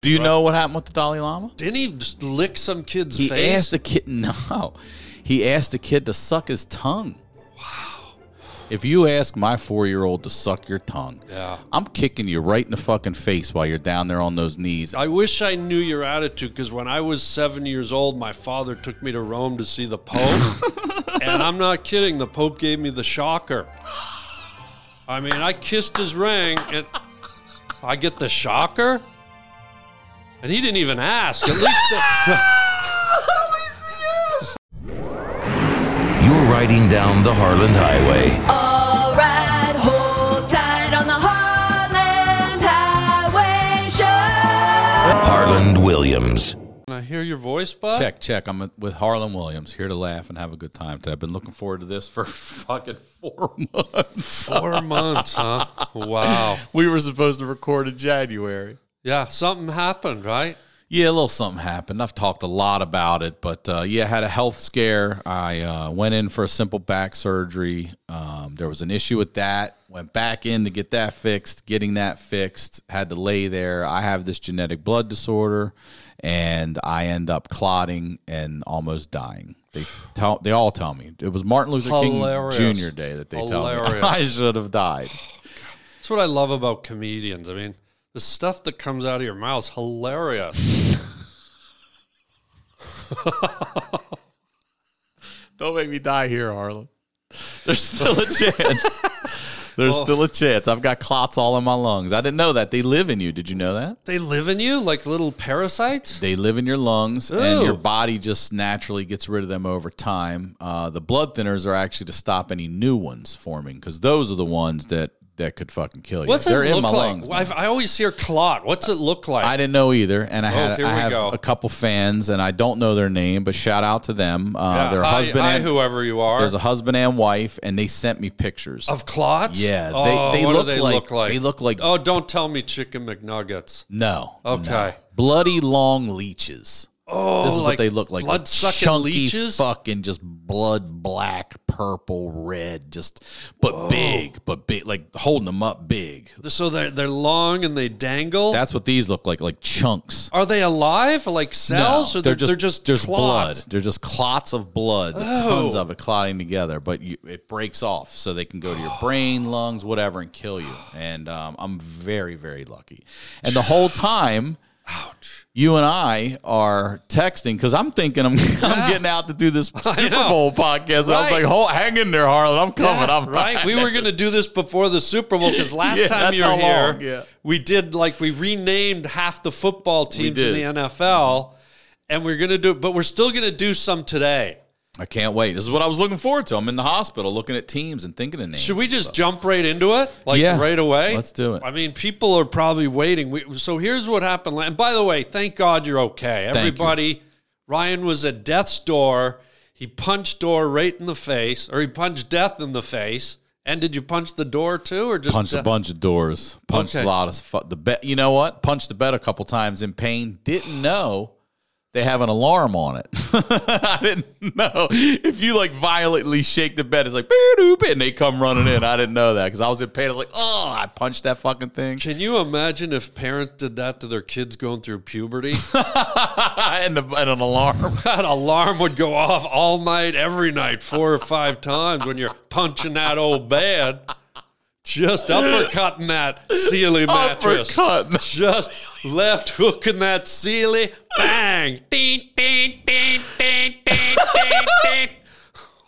Do you know what happened with the Dalai Lama? Didn't he just lick some kid's He face? asked the kid. No, he asked the kid to suck his tongue. Wow. If you ask my four-year-old to suck your tongue, Yeah. I'm kicking you right in the fucking face while you're down there on those knees. I wish I knew your attitude because when I was seven years old, my father took me to Rome to see the Pope. and I'm not kidding, the Pope gave me the shocker. I mean, I kissed his ring and I get the shocker? And he didn't even ask. At least. You're riding down the Harland Highway. All right, hold tight on the Harland Highway Show. Harland Williams. Can I hear your voice, bud? Check, check. I'm with Harland Williams, here to laugh and have a good time. today. I've been looking forward to this for fucking four months. Four months, huh? Wow. We were supposed to record in January. Yeah, something happened, right? Yeah, a little something happened. I've talked a lot about it, but uh, yeah, I had a health scare. I uh, went in for a simple back surgery. Um, there was an issue with that. Went back in to get that fixed. Getting that fixed, had to lay there. I have this genetic blood disorder, and I end up clotting and almost dying. They tell, they all tell me it was Martin Luther Hilarious. King Jr. Day that they tell me I should have died. That's what I love about comedians. I mean, the stuff that comes out of your mouth is hilarious. Don't make me die here, Harland. There's still a chance. There's still a chance. I've got clots all in my lungs. I didn't know that. They live in you. Did you know that? they live in you like little parasites? They live in your lungs, and your body just naturally gets rid of them over time. Uh, the blood thinners are actually to stop any new ones forming because those are the ones that that could fucking kill you. What's They're it in look my like? lungs. I've, I always hear clot. What's it look like? I didn't know either, and I had here I we have go. a couple fans, and I don't know their name, but shout out to them. Uh, Yeah, they're hi- husband hi, and whoever you are. There's a husband and wife, and they sent me pictures of clots? Yeah, Oh, they- they what look do they like- look like? they look like- Oh, don't tell me chicken McNuggets. No. Okay. no. Bloody long leeches. Oh, This is like what they look like. Blood sucking chunky leeches. fucking just blood black, purple, red, just but big, but big, like holding them up big. So they're they're long and they dangle. That's what these look like, like chunks. are they alive? Like cells? No, or they're, they're just there's clots? blood. They're just clots of blood, tons of it clotting together. But you, it breaks off, so they can go to your brain, lungs, whatever, and kill you. And um, I'm very, very lucky. And the whole time, Ouch. You and I are texting because I'm thinking I'm, I'm getting out to do this Super. Bowl podcast. I was like, Hold, hang in there, Harland. I'm coming. Yeah, I'm right. We were going to do this before the Super Bowl because last Yeah, time you were here, yeah. we did like we renamed half the football teams in the NFL, and we're going to do, but we're still going to do some today. I can't wait. This is what I was looking forward to. I'm in the hospital looking at teams and thinking of names. Should we just jump right into it, like Yeah. right away? Let's do it. I mean, people are probably waiting. We, so here's what happened. And by the way, thank God you're okay. you. Everybody, Ryan was at death's door. He punched door right in the face, or he punched death in the face. And did you punch the door too, or just Punched a bunch of doors. Punched Okay. a lot of fu- the bed. You know what? Punched the bed a couple times in pain. Didn't know they have an alarm on it. I didn't know if you like violently shake the bed, it's like "Beep, doop," and they come running in. I didn't know that because I was in pain. I was like, oh, I punched that fucking thing, Can you imagine if parents did that to their kids going through puberty? and, the, and an alarm. that alarm would go off all night, every night, four or five times when you're punching that old bed. Just uppercutting that Sealy mattress. Uppercut. Just left hooking that Sealy. Bang. Ding, ding, ding, ding, ding, ding, ding.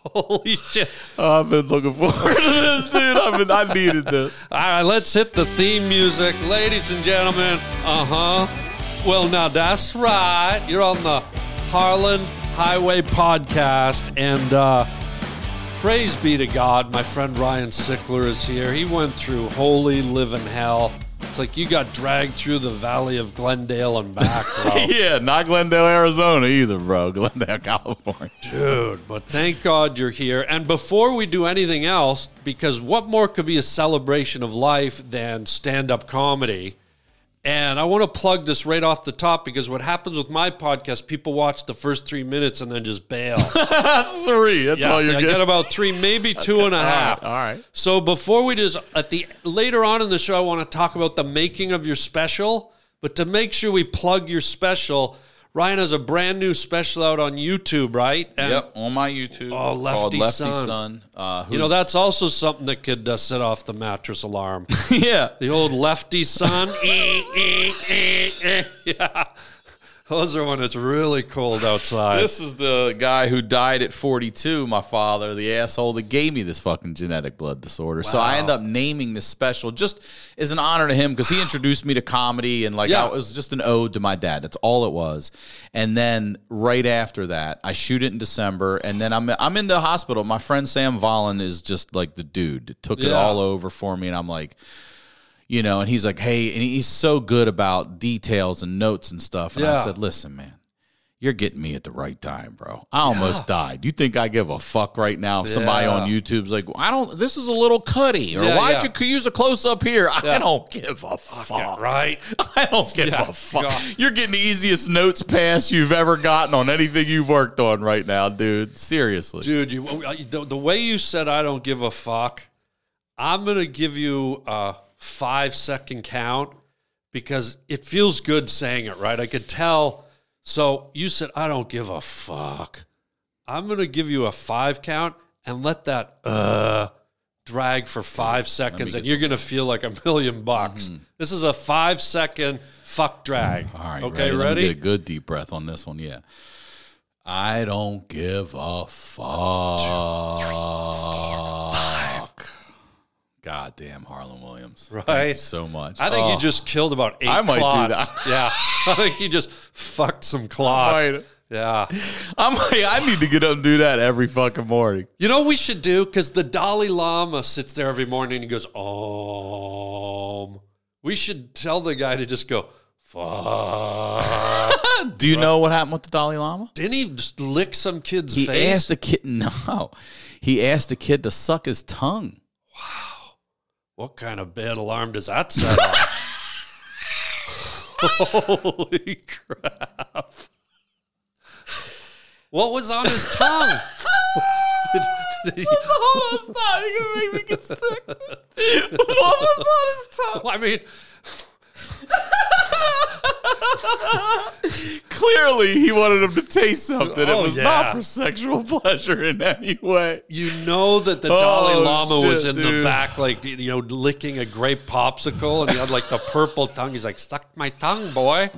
Holy shit. I've been looking forward to this, dude. I've been, I needed this. All right, let's hit the theme music. Ladies and gentlemen, uh huh. Well, now that's right. You're on the Harlan Highway Podcast. And uh, praise be to God, my friend Ryan Sickler is here. He went through holy living hell. It's like you got dragged through the valley of Glendale and back, bro. Yeah, not Glendale, Arizona either, bro. Glendale, California. Dude, but thank God you're here. And before we do anything else, because what more could be a celebration of life than stand up comedy? And I want to plug this right off the top because what happens with my podcast, people watch the first three minutes and then just bail. Three. That's yeah, all you're I get about three, maybe two and a half. All right. So before we just at the later on in the show, I want to talk about the making of your special But to make sure we plug your special, Ryan has a brand new special out on YouTube, right? And Yep, on my YouTube. Oh, Lefty Lefty Son. Son. Uh, You know, that's also something that could uh, set off the mattress alarm. yeah. The old lefty son. Yeah. Those are when it's really cold outside. This is the guy who died at 42, my father, the asshole that gave me this fucking genetic blood disorder. So I end up naming this special just as an honor to him because he introduced me to comedy and like Yeah. I, it was just an ode to my dad. That's all it was. And then right after that, I shoot it in December and then I'm I'm in the hospital. My friend Sam Vollen is just like the dude that took it all over for me and I'm like you know, and he's like, hey, and he's so good about details and notes and stuff. And I said, listen, man, you're getting me at the right time, bro. I almost died. You think I give a fuck right now if somebody on YouTube's like, I don't, this is a little cutty, or Yeah, why'd yeah. you use a close up here? I don't give a fuck. right? I don't give Yeah, a fuck. God. You're getting the easiest notes pass you've ever gotten on anything you've worked on right now, dude. Seriously. Dude, you, uh, the, the way you said I don't give a fuck, I'm going to give you a five second count because it feels good saying it, right? I could tell. So you said, I don't give a fuck. I'm going to give you a five count and let that uh drag for five seconds, and you're going to feel like a million bucks. This is a five second fuck drag. All right, Okay, ready? Ready? get a good deep breath on this one. Yeah. I don't give a fuck. God damn Harland Williams. Right. so much. I think Oh. you just killed about eight I might do clots. that. Yeah. I think you just fucked some clots. Yeah. I'm I need to get up and do that every fucking morning. You know what we should do? Because the Dalai Lama sits there every morning and he goes, Om. We should tell the guy to just go, fuck. Do you know what happened with the Dalai Lama? Didn't he just lick some kid's He face? asked the kid no. He asked the kid to suck his tongue. What kind of bad alarm does that set off? Holy crap. What was on his tongue? Did- he- Hold on, stop. You're gonna make me get sick. what was on his tongue? I mean, Clearly, he wanted him to taste something. Oh, it was yeah. not for sexual pleasure in any way. You know that the Oh, Dalai Lama was shit, in the back, like you know, licking a grape popsicle, and he had like the purple tongue. He's like, "Suck my tongue, boy."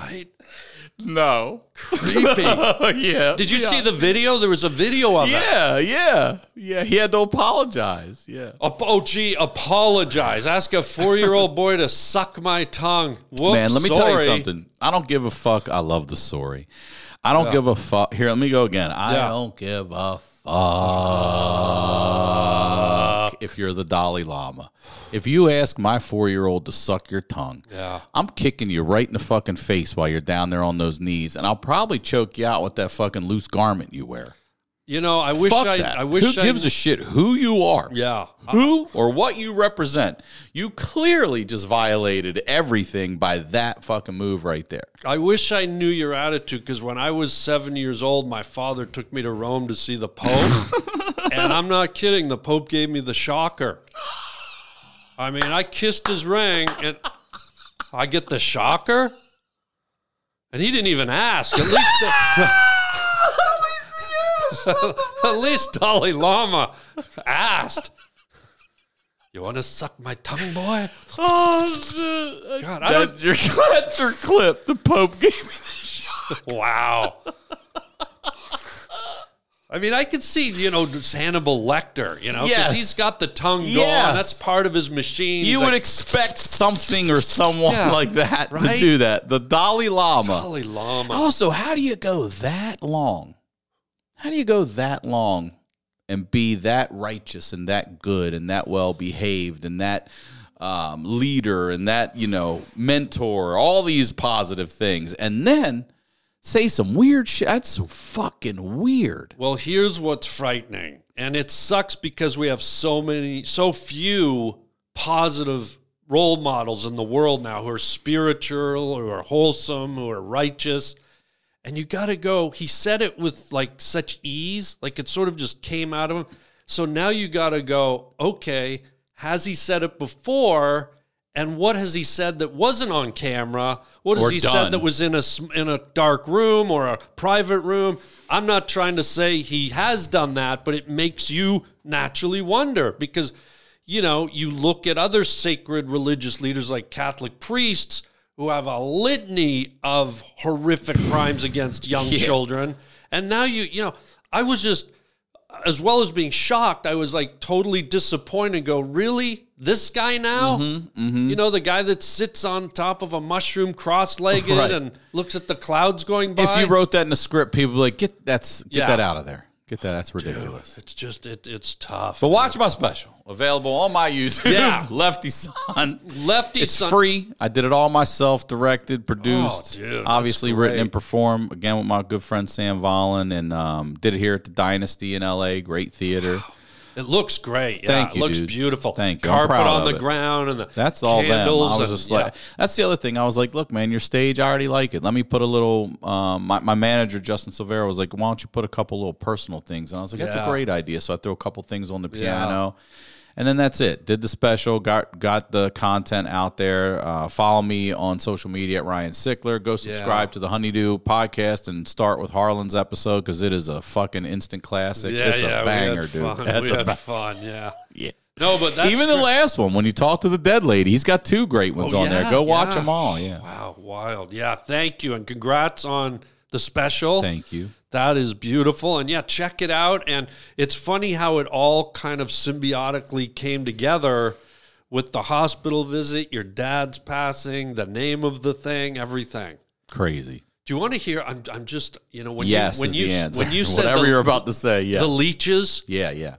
Right? No. Creepy. yeah. Did you yeah. see the video? There was a video of it. Yeah, yeah, yeah. He had to apologize. Yeah. Ap- Oh, gee, apologize. Ask a four-year-old boy to suck my tongue. Whoops, Man, let me tell you something. I don't give a fuck. I love the story. I don't give a fuck. Here, let me go again. I Yeah. don't give a fuck if you're the Dalai Lama. If you ask my four year old to suck your tongue, Yeah. I'm kicking you right in the fucking face while you're down there on those knees, and I'll probably choke you out with that fucking loose garment you wear. You know, I wish Fuck I. that. I wish Who I. gives a shit who you are? yeah. who or what you represent. You clearly just violated everything by that fucking move right there. I wish I knew your attitude because when I was seven years old, my father took me to Rome to see the Pope. and I'm not kidding, the Pope gave me the shocker. I mean, I kissed his ring and I get the shocker. And he didn't even ask. At least, at least Dalai Lama asked. You want to suck my tongue, boy? Oh, God, I that's, your, that's your clip. The Pope gave me. This shot. Wow. I mean, I could see, you know, Hannibal Lecter, you know, because Yes. he's got the tongue going. Yes. That's part of his machine. You He's would like, expect something or someone Yeah, like that to do that. The Dalai Lama. Dalai Lama. Also, how do you go that long? How do you go that long and be that righteous and that good and that well behaved and that um, leader and that, you know, mentor, all these positive things, and then say some weird shit? That's so fucking weird. Well, here's what's frightening. And it sucks because we have so many, so few positive role models in the world now who are spiritual, who are wholesome, who are righteous. And you got to go. He said it with like such ease, like it sort of just came out of him. So now you got to go, okay, has he said it before? And what has he said that wasn't on camera? What has Or he done. said that was in a in a dark room or a private room? I'm not trying to say he has done that, but it makes you naturally wonder because you know, you look at other sacred religious leaders like Catholic priests who have a litany of horrific crimes against young children. And now you, you know, I was just, as well as being shocked, I was like totally disappointed. and Go, really? This guy now? Mm-hmm, You know, the guy that sits on top of a mushroom cross legged Right. and looks at the clouds going by? If you wrote that in the script, people would be like, get that's get Yeah. that out of there. Get that. That's ridiculous. it's just, it, it's tough. But watch my special. Available on my YouTube. Yeah. Lefty's Son. Lefty It's Son- free. I did it all myself, directed, produced, Oh, dude, obviously written and performed again with my good friend Sam Volin, and um, did it here at the Dynasty in LA. Great theater. It looks great. Yeah, Thank you, It looks dude. beautiful. Thank you. I'm Carpet proud on of the it. ground and the That's all them. I candles was and- just like, that's the other thing. I was like, look, man, your stage, I already like it. Let me put a little. Um, my, my manager Justin Silvera was like, why don't you put a couple little personal things? And I was like, that's Yeah. a great idea. So I threw a couple things on the piano. And then that's it. Did the special, got got the content out there. Uh, follow me on social media at Ryan Sickler. Go subscribe to the Honeydew podcast and start with Harland's episode because it is a fucking instant classic. Yeah, it's yeah, a banger, we had dude. Fun. That's we a had ba- fun. Yeah. yeah. No, but Even the last one, when you talk to the dead lady, he's got two great ones Oh, on there. yeah, Go watch them all. Yeah. Wow, wild. Yeah, thank you and congrats on the special. Thank you. That is beautiful. And yeah, check it out. And it's funny how it all kind of symbiotically came together with the hospital visit, your dad's passing, the name of the thing, everything. Crazy. Do you want to hear? I'm, I'm just, you know, when yes, you, when you, when you said whatever the, you're about to say, yeah, the leeches, yeah, yeah.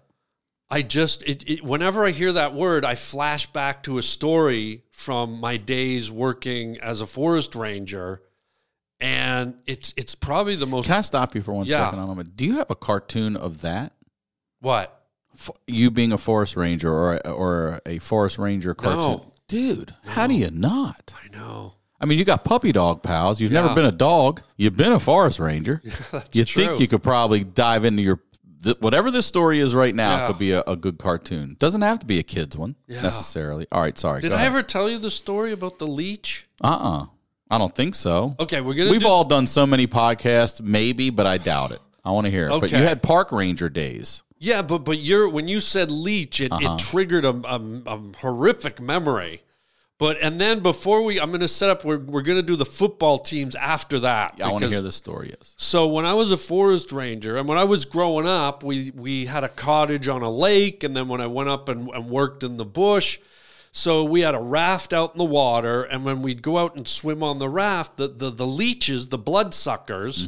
I just it, it, whenever I hear that word, I flash back to a story from my days working as a forest ranger, and it's it's probably the most Can I stop you for one Yeah. second on a Do you have a cartoon of that? what F- You being a forest ranger or a, or a forest ranger cartoon, No. dude? How do you not? I know. I mean, you got puppy dog pals. You've never Yeah. been a dog. You've been a forest ranger. you true. think you could probably dive into your th- whatever this story is right now Yeah. could be a, a good cartoon. Doesn't have to be a kids one Yeah. necessarily. All right, sorry. Did go I ahead. ever tell you the story about the leech? Uh uh I don't think so. Okay, we're gonna. We've do, all done so many podcasts, maybe, but I doubt it. I want to hear it. But you had park ranger days. yeah, but but you're when you said leech, it, Uh-huh. it triggered a, a, a horrific memory. But and then before we, I'm going to set up. We're we're going to do the football teams after that. I want to hear this story. Yes. So when I was a forest ranger, and when I was growing up, we we had a cottage on a lake, and then when I went up and, and worked in the bush, so we had a raft out in the water, and when we'd go out and swim on the raft, the the, the leeches, the bloodsuckers,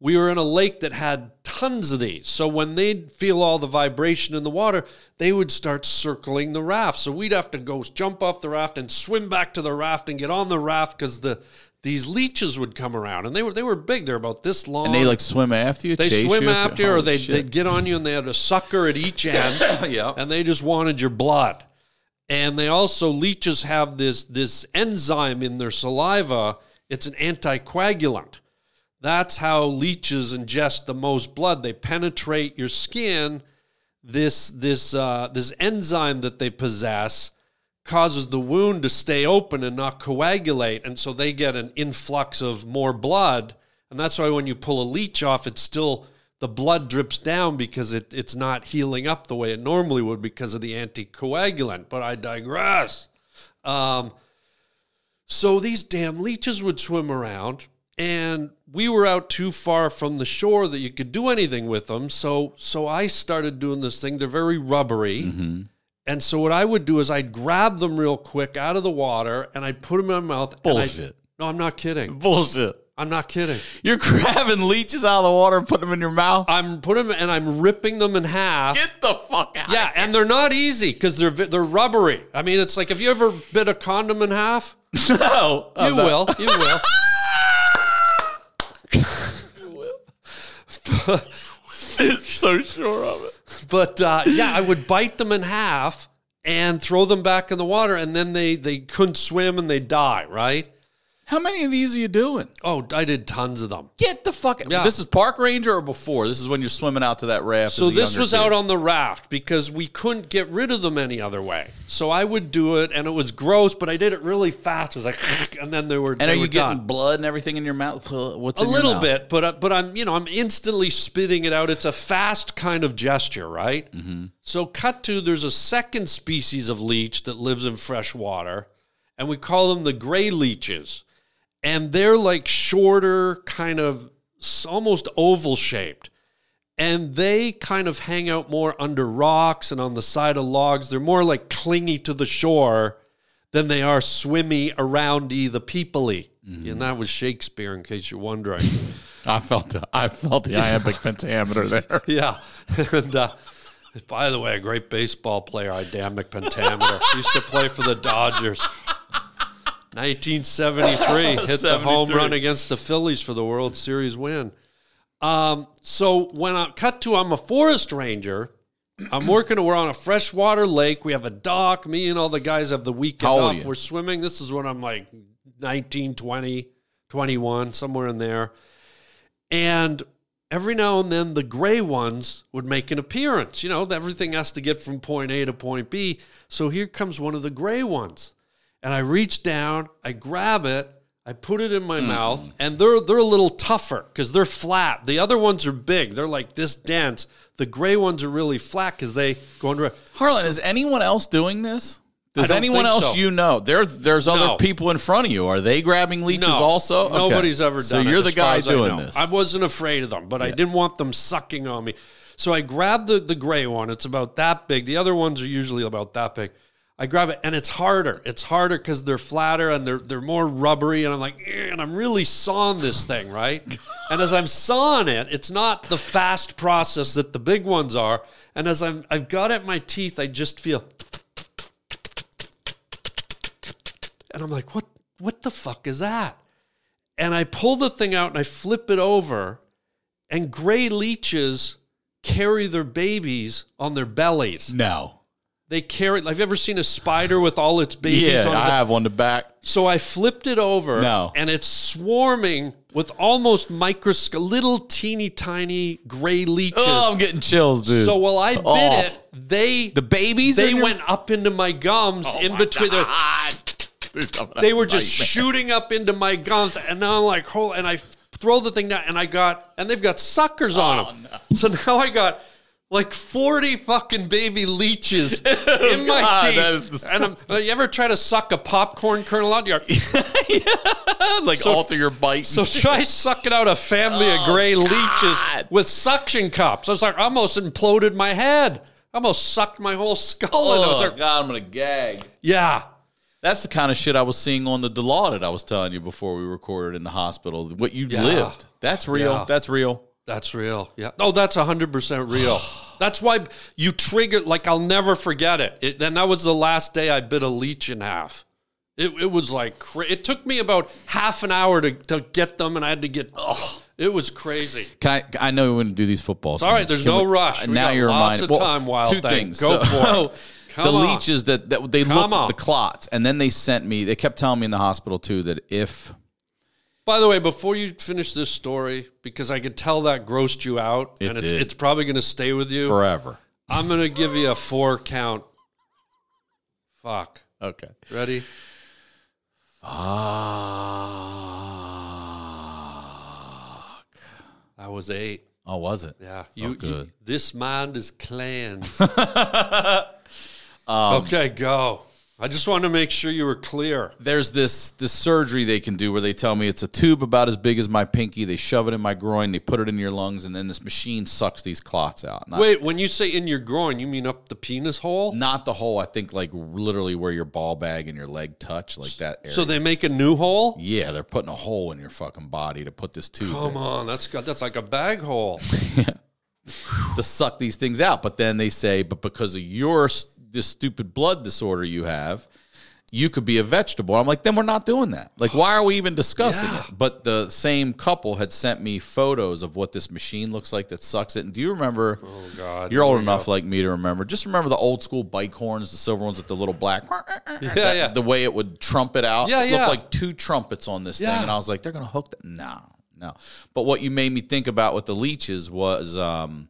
we were in a lake that had tons of these. So when they'd feel all the vibration in the water, they would start circling the raft. So we'd have to go jump off the raft and swim back to the raft and get on the raft because the these leeches would come around and they were they were big. They're about this long. And they like swim after you. they swim you after you, or they they'd get on you and they had a sucker at each end. Yeah. and they just wanted your blood. And they also leeches have this this enzyme in their saliva. It's an anticoagulant. That's how leeches ingest the most blood. They penetrate your skin. This this uh, this enzyme that they possess causes the wound to stay open and not coagulate, and so they get an influx of more blood. And that's why when you pull a leech off, it's still the blood drips down because it, it's not healing up the way it normally would because of the anticoagulant. But I digress. Um, so these damn leeches would swim around, and we were out too far from the shore that you could do anything with them. So so I started doing this thing. They're very rubbery. And so what I would do is I'd grab them real quick out of the water and I'd put them in my mouth. Bullshit. no, I'm not kidding. Bullshit. I'm not kidding. You're grabbing leeches out of the water and putting them in your mouth. I'm putting them and I'm ripping them in half. Get the fuck out. yeah, and they're not easy because they're they're rubbery. I mean, it's like have you ever bit a condom in half? No. You will. You will. You will. So sure of it. But uh, yeah, I would bite them in half and throw them back in the water, and then they they couldn't swim and they die. Right. How many of these are you doing? Oh, I did tons of them. Get the fuck. Out. Yeah. This is park ranger or before? This is when you're swimming out to that raft. So as a this was kid. out on the raft because we couldn't get rid of them any other way. So I would do it, and it was gross, but I did it really fast. It was like, and then they were. And they are you were getting done. blood and everything in your mouth? What's a in your little mouth? bit, but uh, but I'm you know I'm instantly spitting it out. It's a fast kind of gesture, right? Mm-hmm. So cut to there's a second species of leech that lives in fresh water, and we call them the gray leeches, and they're like shorter, kind of almost oval shaped. And they kind of hang out more under rocks and on the side of logs. They're more like clingy to the shore than they are swimmy aroundy the peoply. And that was Shakespeare, in case you're wondering. I felt the, I felt the iambic pentameter there. yeah. And uh, by the way, a great baseball player, iambic pentameter. Used to play for the Dodgers. 1973, hit the home run against the Phillies for the World Series win. Um, so when I cut to, I'm a forest ranger. I'm working. We're on a freshwater lake. We have a dock. Me and all the guys have the weekend How old are off. We're swimming. This is when I'm like 19, 20, 21, somewhere in there. And every now and then the gray ones would make an appearance. You know, everything has to get from point A to point B. So here comes one of the gray ones. And I reach down, I grab it, I put it in my hmm. mouth, and they're they're a little tougher because they're flat. The other ones are big. They're like this dense. The gray ones are really flat because they go under. Harland, is anyone else doing this? Does anyone else so. you know? There, there's other No. people in front of you. Are they grabbing leeches No, also? Okay. Nobody's ever done So it. you're the guy as I doing this. I wasn't afraid of them, but I didn't want them sucking on me. So I grabbed the, the gray one. It's about that big. The other ones are usually about that big. I grab it and it's harder. It's harder because they're flatter and they're they're more rubbery. And I'm like, and I'm really sawing this thing, right? and as I'm sawing it, it's not the fast process that the big ones are. And as I'm I've got at my teeth, I just feel and I'm like, what what the fuck is that? And I pull the thing out and I flip it over, and gray leeches carry their babies on their bellies. no. They carry. I've you ever seen a spider with all its babies Yeah, on I the have one the back. so I flipped it over, No. and it's swarming with almost microscopic, little teeny tiny gray leeches. Oh, I'm getting chills, dude. so while I bit Oh. it, they the babies, they in your- went up into my gums Oh in my between. the God. Dude, I'm they were just shooting up into my gums, and now I'm like, hold, and I throw the thing down, and I got, and they've got suckers on oh, them. So now I got like 40 fucking baby leeches oh, in my God, teeth. that is and I'm, you ever try to suck a popcorn kernel out? You're, like So- alter your bite. so try sucking out a family of oh, gray leeches with suction cups. I was like, almost imploded my head. I almost sucked my whole skull in. I was oh like, God, I'm gonna gag. yeah. That's the kind of shit I was seeing on the Delaw that I was telling you before we recorded in the hospital. What you Yeah. lived. That's real. Yeah. That's real. That's real. Yeah. Oh, that's 100% real. That's why you trigger, like, I'll never forget it. it. And that was the last day I bit a leech in half. It, it was like, cra- it took me about half an hour to, to get them, and I had to get, oh, it was crazy. Can I? I know we wouldn't do these footballs. all right, there's no rush. Uh, we now you're lots reminded. of time, Wild Two Thing. things. Go for it. Come the on. leeches that, that they Come looked on. the clots, and then they sent me. They kept telling me in the hospital too that if By the way, before you finish this story, because I could tell that grossed you out, It and it's, did. it's probably going to stay with you, forever. I'm going to give you a four count. Fuck. Okay. Ready? Fuck. I was eight. Oh, was it? Yeah, Oh, you, you- good. this mind is cleansed. Um, okay, go. I just want to make sure you were clear. There's this this surgery they can do where they tell me it's a tube about as big as my pinky. They shove it in my groin. They put it in your lungs, and then this machine sucks these clots out. Not, Wait, when you say in your groin, you mean up the penis hole? not the hole. I think like literally where your ball bag and your leg touch, like that area. So they make a new hole? yeah, they're putting a hole in your fucking body to put this tube Come in, on, that's got that's like a bag hole. to suck these things out. But then they say, but because of your s- this stupid blood disorder you have, you could be a vegetable. I'm like, then we're not doing that. Like, why are we even discussing Yeah. it? But the same couple had sent me photos of what this machine looks like that sucks it. And do you remember? Oh God, You're old enough go. like me to remember. Just remember the old school bike horns, the silver ones with the little black. Yeah, that- yeah. The way it would trumpet out. Yeah, it yeah. looked like two trumpets on this Yeah. thing. And I was like, they're to hook that. No, no. But what you made me think about with the leeches was um,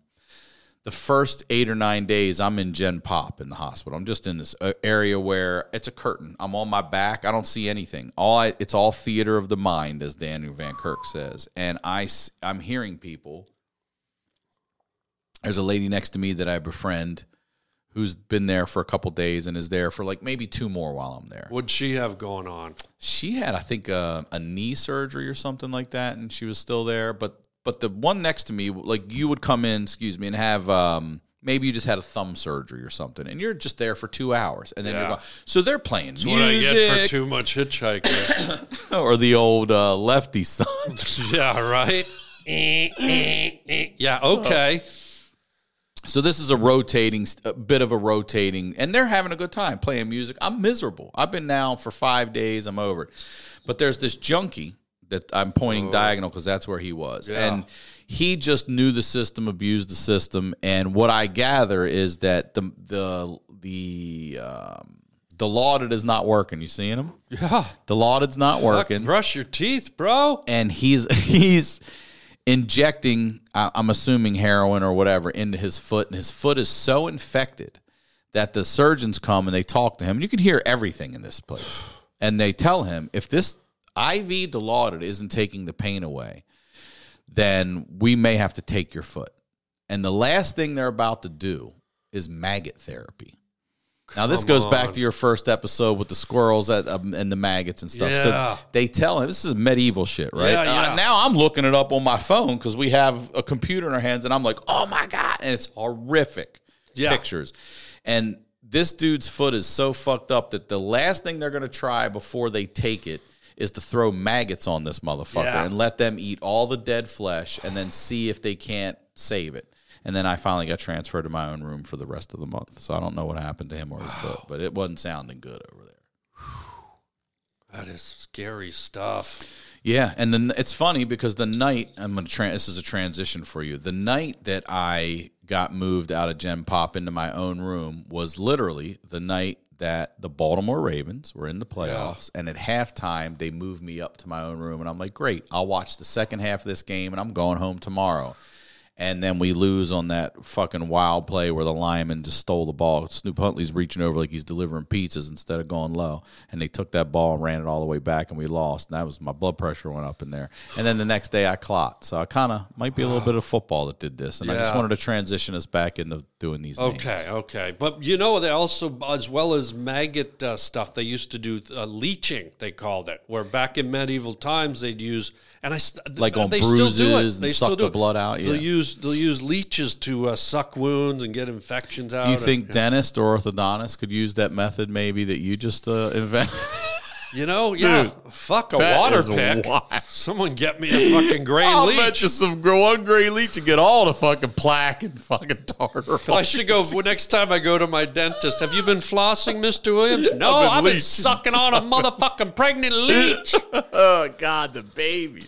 the first eight or nine days I'm in Gen Pop in the hospital. I'm just in this uh, area where it's a curtain. I'm on my back. I don't see anything. All I, it's all theater of the mind, as Daniel Van Kirk says. And I, I'm hearing people. There's a lady next to me that I befriend who's been there for a couple days and is there for like maybe two more while I'm there. What'd she have going on? She had, I think, uh, a knee surgery or something like that, and she was still there. But but the one next to me, like you would come in, excuse me, and have um, maybe you just had a thumb surgery or something, and you're just there for two hours, and then Yeah. you're gone. So they're playing What I get for too much hitchhiking? or the old uh, lefty son. yeah, right. yeah, okay. So this is a rotating, a bit of a rotating, and they're having a good time playing music. I'm miserable. I've been now for five days. I'm over it. But there's this junkie that I'm pointing diagonal because that's where he was, Yeah. and he just knew the system, abused the system, and what I gather is that the the the um, the Dilaudid is not working. You seeing him? Yeah. The Dilaudid's not Fuck, working brush your teeth, bro. and he's he's injecting i'm assuming heroin or whatever into his foot and his foot is so infected that the surgeons come and they talk to him and you can hear everything in this place and they tell him if this iv dilaudid isn't taking the pain away then we may have to take your foot and the last thing they're about to do is maggot therapy now this Come goes back to your first episode with the squirrels at, um, and the maggots and stuff. Yeah. So they tell him this is medieval shit, right? Yeah, Uh, now I'm looking it up on my phone because we have a computer in our hands, and I'm like, oh my god, and it's horrific Yeah. pictures. And this dude's foot is so fucked up that the last thing they're gonna try before they take it is to throw maggots on this motherfucker Yeah. and let them eat all the dead flesh, and then see if they can't save it. And then I finally got transferred to my own room for the rest of the month. So I don't know what happened to him or his foot, but it wasn't sounding good over there. That is scary stuff. Yeah, and then it's funny because the night I'm gonna. Tra- this is a transition for you. The night that I got moved out of Gen Pop into my own room was literally the night that the Baltimore Ravens were in the playoffs, and at halftime they moved me up to my own room, and I'm like, great, I'll watch the second half of this game, and I'm going home tomorrow. And then we lose on that fucking wild play where the lineman just stole the ball. Snoop Huntley's reaching over like he's delivering pizzas instead of going low. And they took that ball and ran it all the way back, and we lost. And that was my blood pressure went up in there. And then the next day I clot. So I kind of might be a little bit of football that did this. And I just wanted to transition us back into doing these. names. Okay, okay, but you know they also, as well as maggot uh, stuff, they used to do uh, leeching. They called it, where back in medieval times they'd use, and I Like on they still do it. bruises and They suck do the blood out, They'll yeah. Use they'll use leeches to uh, suck wounds and get infections out. Do you and- think dentist or orthodontist could use that method maybe that you just uh, invented? You know, yeah. fuck a water pick. wild. Someone get me a fucking gray I'll leech. bet you some one gray leech and get all the fucking plaque and fucking tartar. I should go well, next time I go to my dentist. Have you been flossing, Mr. Williams? No, I've been I've been, sucking on a motherfucking pregnant leech. Oh God, the baby.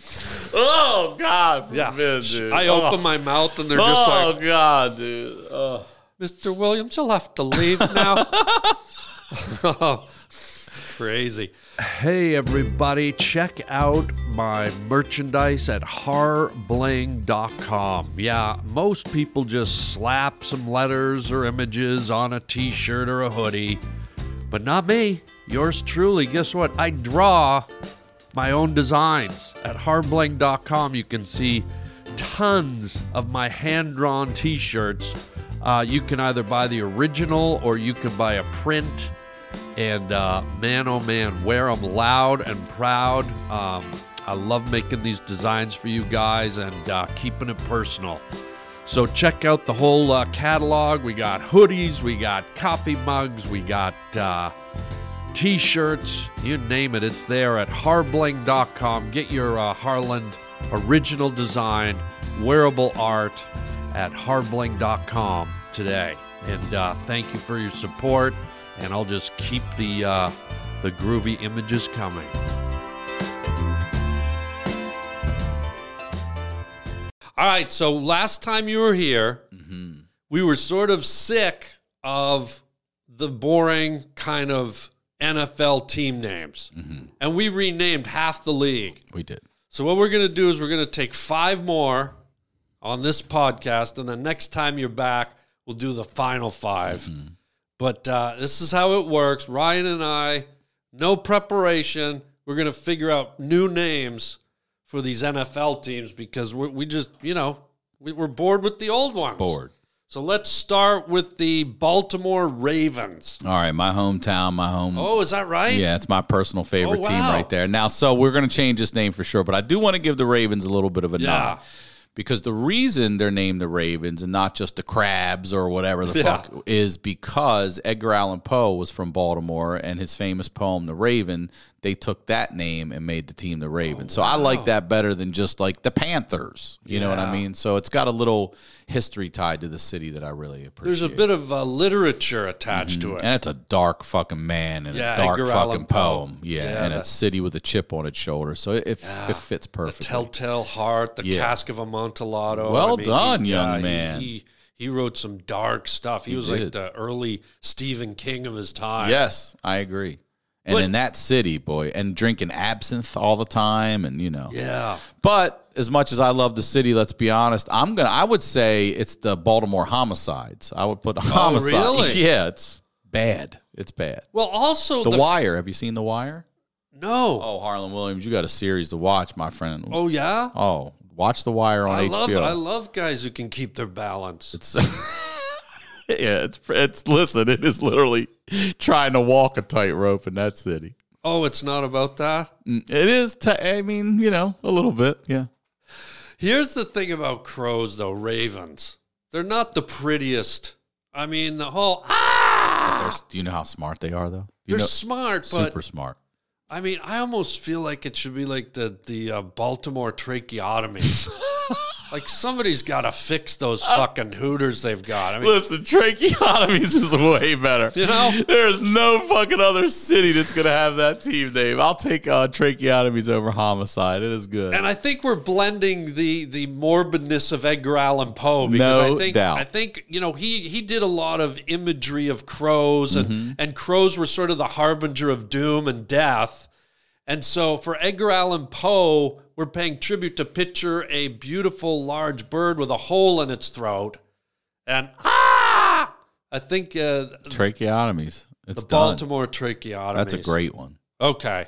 Oh God, Yeah. forbid, dude. I oh. open my mouth and they're just Oh like, God, dude. Oh. Mr. Williams, you'll have to leave now. Crazy. Hey, everybody, check out my merchandise at harbling.com. Yeah, most people just slap some letters or images on a t shirt or a hoodie, but not me. Yours truly. Guess what? I draw my own designs. At harbling.com, you can see tons of my hand drawn t shirts. Uh, you can either buy the original or you can buy a print. And uh, man, oh man, wear them loud and proud. Um, I love making these designs for you guys and uh, keeping it personal. So check out the whole uh, catalog. We got hoodies, we got coffee mugs, we got uh, t-shirts, you name it, it's there at harbling.com. Get your uh, Harland original design, wearable art at harbling.com today. And uh, thank you for your support. And I'll just keep the uh, The groovy images coming. All right, so last time you were here, mm-hmm. we were sort of sick of the boring kind of NFL team names. Mm-hmm. And we renamed half the league. We did. So what we're going to do is we're going to take five more on this podcast, and the next time you're back, we'll do the final 5 mm-hmm. But uh, this is how it works. Ryan and I, no preparation. We're going to figure out new names for these NFL teams because we we just you know we, we're bored with the old ones. Bored. So let's start with the Baltimore Ravens. All right, my hometown, my home. Oh, is that right? Yeah, it's my personal favorite Oh, team right there. Now, so we're going to change this name for sure, but I do want to give the Ravens a little bit of a Yeah. nod because the reason they're named the Ravens and not just the Crabs or whatever the Yeah. fuck is because Edgar Allan Poe was from Baltimore and his famous poem The Raven, they took that name and made the team the Ravens. so I like that better than just like the Panthers. You know what I mean? So it's got a little history tied to the city that I really appreciate. There's a bit of uh, literature attached to it. And it's a dark fucking man and Yeah, a dark Edgar fucking poem. Yeah, Yeah, and that- a city with a chip on its shoulder. So it, it, it fits The perfectly. Telltale Heart, The Yeah. Cask of Amontillado. Well he- done, young he- man. He, he wrote some dark stuff. He, was like the early Stephen King of his time. yes, I agree. And But- in that city, boy, and drinking absinthe all the time, and you know. Yeah. But as much as I love the city, let's be honest, I'm gonna. I would say it's the Baltimore homicides. I would put oh, homicide. Oh, really? Yeah, it's bad. It's bad. Well, also The, the, Wire. Have you seen The Wire? no. Oh, Harland Williams, you got a series to watch, my friend. Oh yeah. Oh, watch The Wire on I HBO. love I love guys who can keep their balance. It's yeah, it's it's listen, it is literally trying to walk a tightrope in that city. Oh, it's not about that. It is. T- I mean, you know, a little bit. Yeah. Here's the thing about crows, though. Ravens. They're not the prettiest. I mean, the whole ah. Do you know how smart they are, though? You They're know, smart, but super smart. I mean, I almost feel like it should be like the the uh, Baltimore tracheotomies. like somebody's got to fix those fucking hooters they've got. I mean, Listen, tracheotomies is way better. You know? there's no fucking other city that's gonna have that team name. I'll take uh, tracheotomies over homicide. It is good. and I think we're blending the the morbidness of Edgar Allan Poe because No I think doubt. I think you know he he did a lot of imagery of crows and Mm-hmm. and crows were sort of the harbinger of doom and death. And so for Edgar Allan Poe, we're paying tribute to picture a beautiful large bird with a hole in its throat. And ah, I think uh, tracheotomies. It's the done. Baltimore tracheotomy. That's a great one. Okay.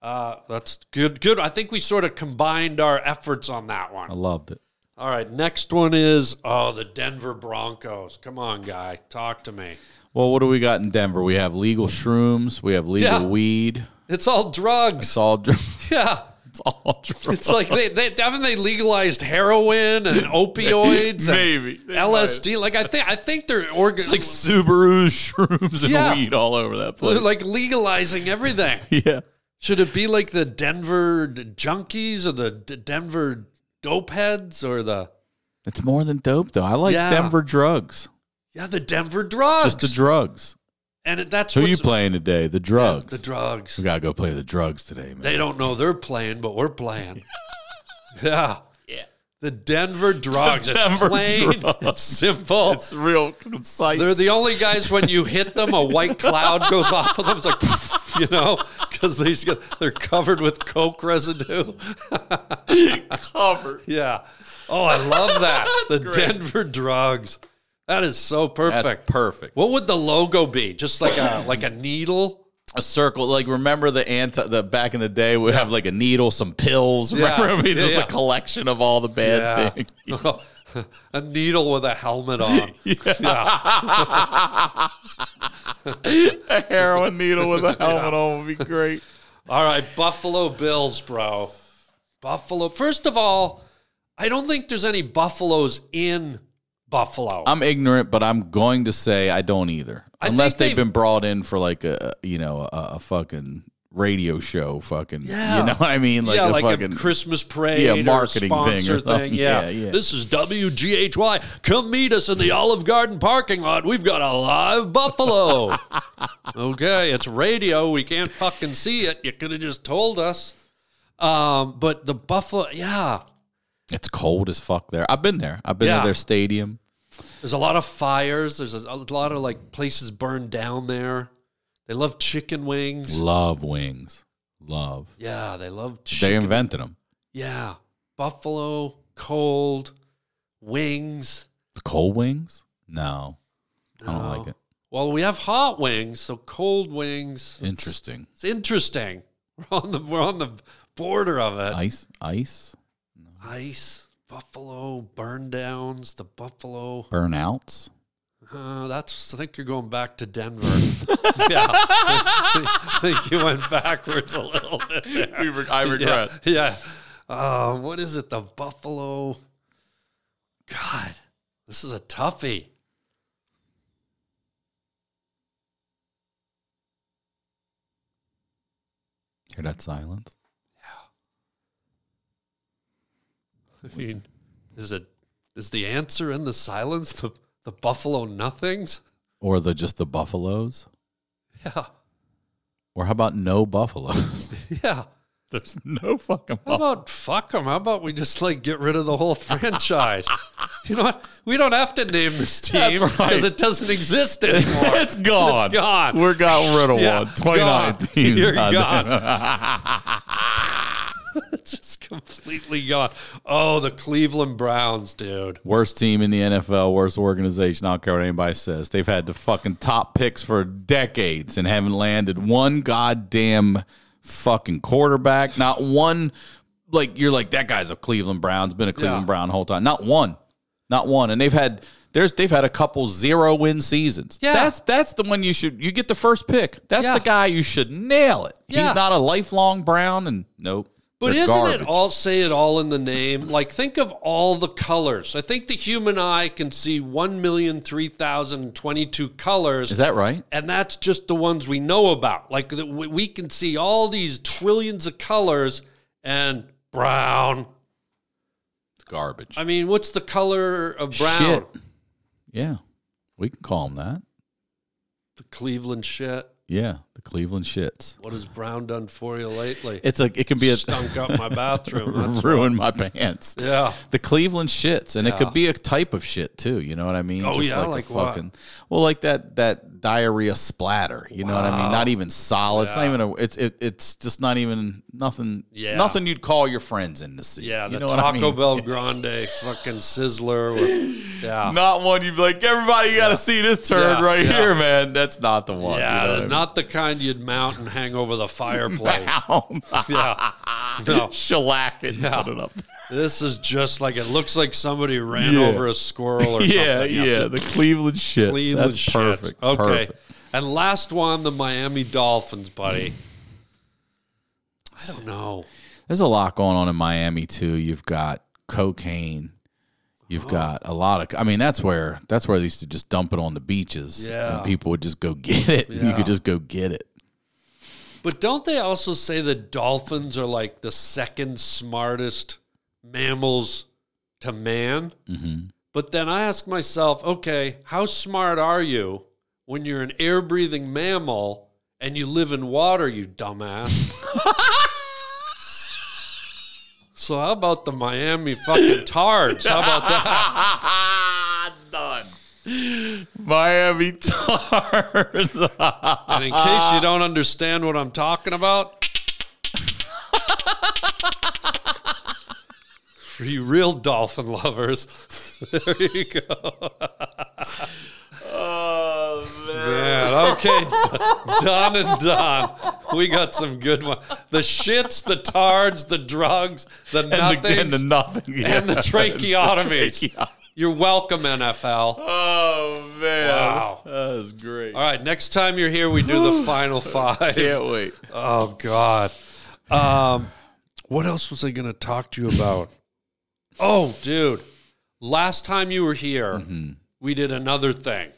Uh, that's good. Good. I think we sort of combined our efforts on that one. I loved it. All right. Next one is oh the Denver Broncos. Come on, guy, talk to me. Well, what do we got in Denver? We have legal shrooms. We have legal Yeah. weed. It's all drugs. It's all. drugs. Yeah. It's all drugs. It's like they, they haven't they legalized heroin and opioids and Maybe. They LSD. Like I think I think they're organ like Subaru shrooms and Yeah. weed all over that place. they're like legalizing everything. yeah. Should it be like the Denver junkies or the D- Denver dope heads or the It's more than dope though. I like Yeah. Denver drugs. yeah the Denver drugs? Just the drugs. And it- that's Who you playing today? The drugs. The drugs. we gotta go play the drugs today, man. They don't know they're playing, but we're playing. yeah. Yeah. The Denver drugs. The Denver it's plain. drugs. It's simple. it's real concise. They're the only guys when you hit them, a white cloud goes off of them. It's like, you know, because they're covered with coke residue. covered. Yeah. Oh, I love that. the Denver drugs. That is so perfect. That's perfect. what would the logo be? Just like a like a needle? A circle, like remember the anti the back in the day would have like a needle, some pills. Yeah. Remember, I mean, Yeah, just yeah. a collection of all the bad things. a needle with a helmet on. yeah. a heroin needle with a helmet on would be great. All right, Buffalo Bills, bro. Buffalo. First of all, I don't think there's any buffaloes in Buffalo. I'm ignorant, but I'm going to say I don't either, I unless they've they- been brought in for like a you know a, a fucking radio show fucking. Yeah. You know what I mean? yeah, a like fucking, a Christmas parade, Yeah, or marketing thing or something. Yeah. Yeah, yeah. This is WGHY. Come meet us in the Olive Garden parking lot. We've got a live buffalo. okay, it's radio. We can't fucking see it. You could have just told us. Um, but the buffalo, yeah, It's cold as fuck there. I've been there. I've been Yeah. to their stadium. There's a lot of fires. There's a, a lot of like places burned down there. They love chicken wings. Love wings. Love. Yeah, they love chicken. They invented them. yeah, buffalo, cold, wings. The cold wings? No, I don't like it. Well, we have hot wings, so cold wings. it's- Interesting. It's interesting. We're on the we're on the border of it. Ice, ice, Ice, buffalo, burn downs, the buffalo. burnouts. Uh, that's I think you're going back to Denver. yeah, I think you went backwards a little bit. There. I Yeah, yeah. Uh, what is it? The buffalo. God, this is a toughie. Hear that silence? I mean, is it is the answer in the silence the the buffalo nothings? Or the just the buffaloes? Yeah, Or how about no buffaloes? yeah. There's no fucking How buffalo. about fuck them? How about we just like get rid of the whole franchise? you know what? We don't have to name this team because right. it doesn't exist anymore. it's gone. It's gone. We're got rid of Yeah, one. 29 gone. teams. You're gone. just completely gone. Oh, the Cleveland Browns, dude. Worst team in the NFL, worst organization. I don't care what anybody says. They've had the fucking top picks for decades and haven't landed one goddamn fucking quarterback. Not one, like, you're like, that guy's a Cleveland Browns, been a Cleveland Yeah. Brown whole time. Not one. Not one. And they've had. There's they've had a couple zero win seasons. Yeah. That's that's the one you should you get the first pick. That's Yeah. the guy you should nail it. Yeah. He's not a lifelong Brown and nope. But They're isn't garbage. it all say it all in the name? Like think of all the colors. I think the human eye can see one million three thousand twenty-two colors. Is that right? and that's just the ones we know about. Like we can see all these trillions of colors and brown. It's garbage. I mean, what's the color of brown? Shit. Yeah. We can call them that. The Cleveland shit. Yeah, the Cleveland shits. What has brown done for you lately? It's a it can be a Stunk up my bathroom. That's ruin my pants. Yeah. The Cleveland shits, and it could be a type of shit too. You know what I mean? Oh, yeah, a like what? well, like that that diarrhea splatter. You know what I mean? Not even solid. It's not even a. It's it, it's just not even nothing. Yeah. nothing you'd call your friends in to see. Yeah, you the know Taco I mean? Bell Grande fucking sizzler with yeah. Not one you'd be like, everybody, you got to see this turd Yeah, right yeah. here, man. That's not the one. yeah, you know what I mean? not the kind you'd mount and hang over the fireplace. Yeah. No. shellac it and Yeah. put it up. This is just like it looks like somebody ran Yeah. over a squirrel or Yeah, something. yeah, yeah. the Cleveland shits. Cleveland That's shit. perfect. Okay. perfect. And last one, the Miami Dolphins, buddy. I don't know. There's a lot going on in Miami too. You've got cocaine. You've got a lot of. I mean, that's where that's where they used to just dump it on the beaches. Yeah. and people would just go get it. You could just go get it. But don't they also say that dolphins are like the second smartest mammals to man? Mm-hmm. But then I ask myself, okay, how smart are you when you're an air breathing mammal and you live in water, you dumbass? so, how about the Miami fucking tards? How about that? Done. Miami Tars. And in case you don't understand what I'm talking about, for you real dolphin lovers, there you go. Oh man. Man, okay, d- done and done. We got some good ones. The shits, the tards, the drugs, the And the, and the nothing. yeah. and the tracheotomies. Tracheo- You're welcome, NFL. Oh man. Wow. That was great. All right, next time you're here, we do the final five. Can't wait. Oh God. Um, what else was I going to talk to you about? Oh, dude. Last time you were here, we did another thing.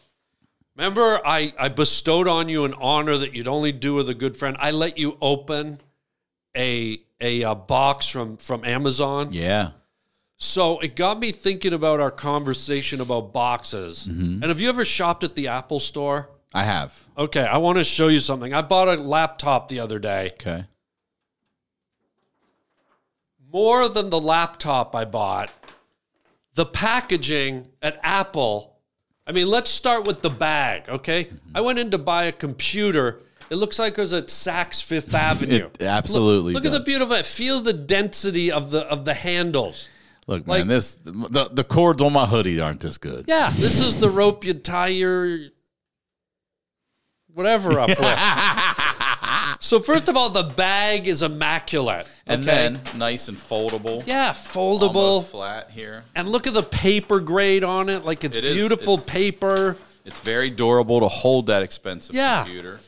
Remember, I, I bestowed on you an honor that you'd only do with a good friend. I let you open a a, uh box from from Amazon. Yeah. So it got me thinking about our conversation about boxes. And have you ever shopped at the Apple store? I have. Okay, I want to show you something. I bought a laptop the other day. Okay. More than the laptop I bought, the packaging at Apple. I mean, let's start with the bag, okay? I went in to buy a computer. It looks like it was at Saks Fifth Avenue. It absolutely Look at the beautiful. Feel the density of the of the handles. Look, like- man, this the, the cords on my hoodie aren't this good. Yeah, this is the rope you tie your whatever up with. So first of all, the bag is immaculate. And okay? then nice and foldable. yeah, foldable. Almost flat here. And look at the paper grade on it. Like it's It is- beautiful it's- paper, It's very durable to hold that expensive Yeah. computer.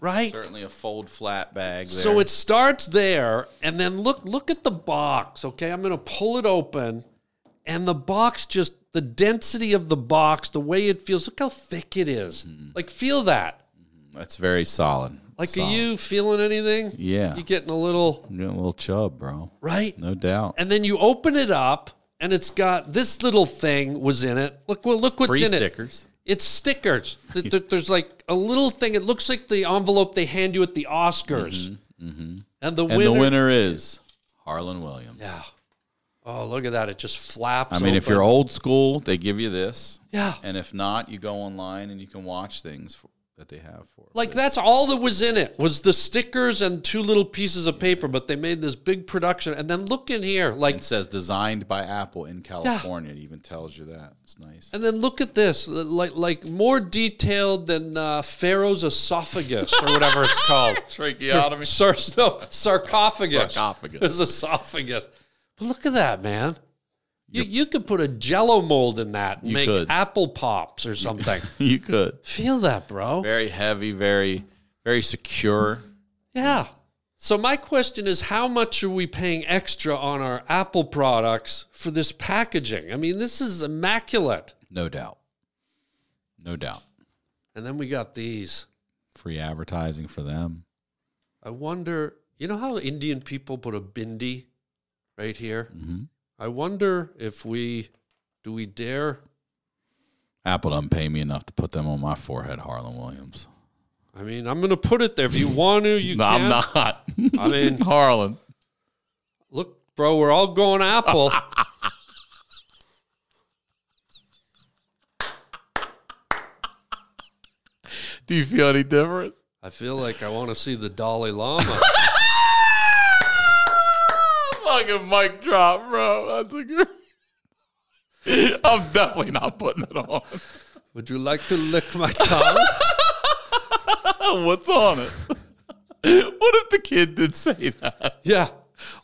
right? Certainly a fold flat bag. There. So it starts there, and then look look at the box. Okay, I'm gonna pull it open, and the box just the density of the box, the way it feels. Look how thick it is. Mm-hmm. Like feel that. That's very solid. Like solid. are you feeling anything? Yeah. You getting a little I'm getting a little chub, bro. right? No doubt. And then you open it up, and it's got this little thing was in it. Look, well, look what's Free in stickers. it. It's stickers. Th- th- There's like a little thing. It looks like the envelope they hand you at the Oscars. Mm-hmm, mm-hmm. And the And winner. the winner is Harland Williams. Yeah. Oh, look at that! It just flaps. I mean, if you're old school, they give you this. yeah, And if not, you go online and you can watch things for, that they have for. like that's all that was in it was the stickers and two little pieces of paper. But they made this big production, and then look in here, like, It says designed by Apple in California. It even tells you that. It's nice. and then look at this, like, like more detailed than uh, Pharaoh's esophagus or whatever it's called. Tracheotomy. Sar- no, sarcophagus. Sarcophagus. His esophagus. But look at that, man. You, you could put a jello mold in that and You make could. apple pops or something. you could. Feel that, bro. Very heavy, very, very secure. Yeah. So my question is how much are we paying extra on our Apple products for this packaging? I mean, this is immaculate. No doubt. No doubt. And then we got these. Free advertising for them. I wonder, you know how Indian people put a bindi right here? Mhm. I wonder if we do we dare Apple doesn't pay me enough to put them on my forehead, Harland Williams. I mean, I'm going to put it there. If you want to, you No, can. I'm not. I mean, Harland. look, bro, we're all going Apple. Do you feel any different? I feel like I want to see the Dalai Lama. Fucking mic drop, bro. That's a good. I'm definitely not putting it on. Would you like to lick my tongue? What's on it? What if the kid did say that? yeah.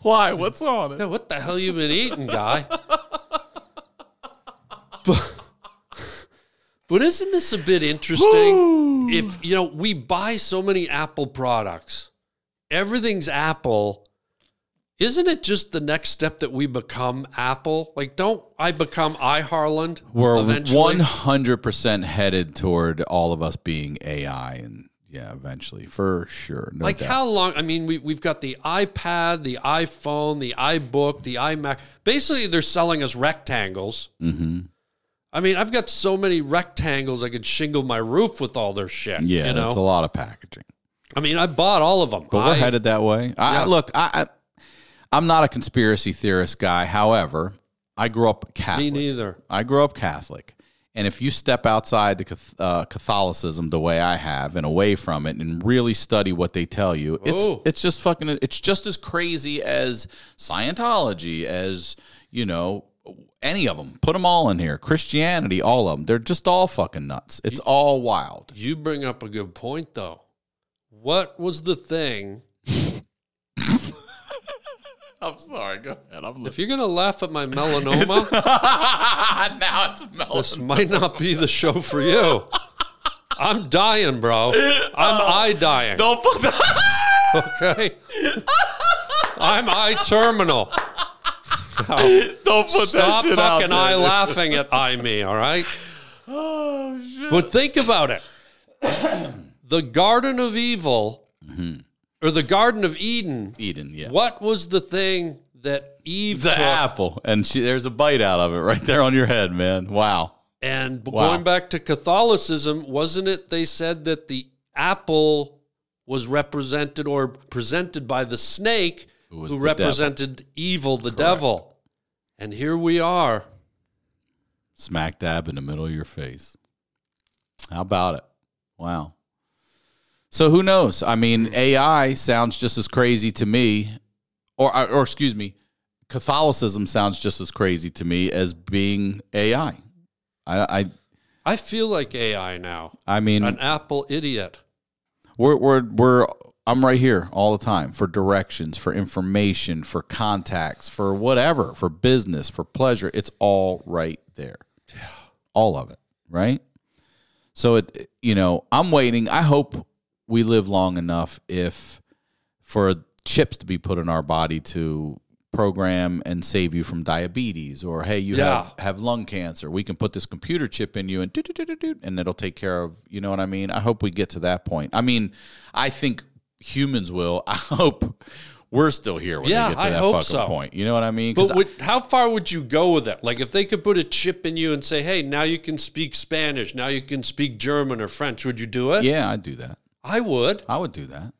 Why? What's on it? Yeah, what the hell you been eating, guy? but, but isn't this a bit interesting? if you know, we buy so many Apple products, everything's Apple. Isn't it just the next step that we become Apple? Like, don't I become iHarland We're eventually? one hundred percent headed toward all of us being AI, and yeah, eventually for sure. No like doubt. how long? I mean, we we've got the iPad, the iPhone, the iBook, the iMac. Basically, they're selling us rectangles. Mm-hmm. I mean, I've got so many rectangles I could shingle my roof with all their shit. Yeah, you that's a lot of packaging. I mean, I bought all of them. But we're I- headed that way. I, Yeah. Look, I, I, I'm not a conspiracy theorist guy. However, I grew up Catholic. Me neither. I grew up Catholic. And if you step outside the uh, Catholicism the way I have and away from it and really study what they tell you, it's it's just fucking it's just as crazy as Scientology, as you know, any of them. Put them all in here. Christianity, all of them. They're just all fucking nuts. It's all wild. You bring up a good point, though. What was the thing? I'm sorry. Go ahead. I'm If you're gonna laugh at my melanoma, now it's melting. this might not be the show for you. I'm dying, bro. I'm oh, eye dying. Don't put that. Okay. I'm eye terminal. Don't put Stop that shit out fucking there. eye laughing at eye me, all right? Oh, but think about it. the Garden of Evil, mm-hmm. Or the Garden of Eden. Eden, yeah. What was the thing that Eve The took? apple, and she, there's a bite out of it right there on your head, man. Wow. And Wow. going back to Catholicism, wasn't it they said that the apple was represented or presented by the snake who, was the represented evil, the devil. And here we are. Smack dab in the middle of your face. How about it? Wow. So who knows? I mean, AI sounds just as crazy to me, or uh, or excuse me, Catholicism sounds just as crazy to me as being AI. I I, I feel like AI now, I mean, an Apple idiot. We're we're we're I'm right here all the time for directions, for information, for contacts, for whatever, for business, for pleasure. It's all right there. Yeah. All of it, right? So it you know, I'm waiting. I hope we live long enough if for chips to be put in our body to program and save you from diabetes or hey you Yeah. have have lung cancer we can put this computer chip in you and doot, doot, doot, and it'll take care of you know what i mean i hope we get to that point i mean i think humans will i hope we're still here when Yeah, they get to I that hope fucking so. point you know what i mean? But would, how far would you go with it? Like, if they could put a chip in you and say, "Hey, now you can speak Spanish, now you can speak German or French," would you do it? yeah i'd do that I would. i would do that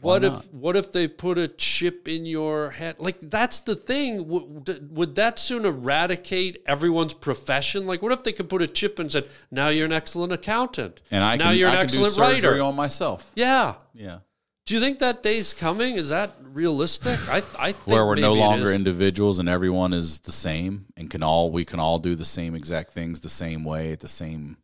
What if what if they put a chip in your head? Like that's the thing. Would, would that soon eradicate everyone's profession? Like, what if they could put a chip and said, "Now you're an excellent accountant, and i now can, you're an I excellent writer"? on myself yeah. yeah Do you think that day's coming? Is that realistic? I I think where we're no longer individuals and everyone is the same and can all we can all do the same exact things the same way at the same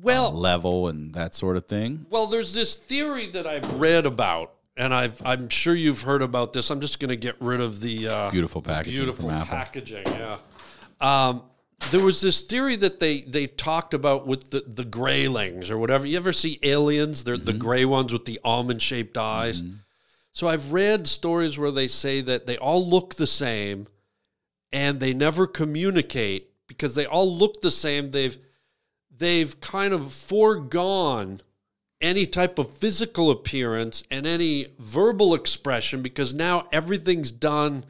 well, level and that sort of thing. Well, there's this theory that I've read about, and I've I'm sure you've heard about this. I'm just going to get rid of the uh, Beautiful packaging beautiful from Apple. packaging. Yeah. Um, there was this theory that they they talked about with the the graylings or whatever. You ever see aliens? They're the Mm-hmm. gray ones with the almond shaped eyes. So I've read stories where they say that they all look the same, and they never communicate because they all look the same. They've they've kind of foregone any type of physical appearance and any verbal expression because now everything's done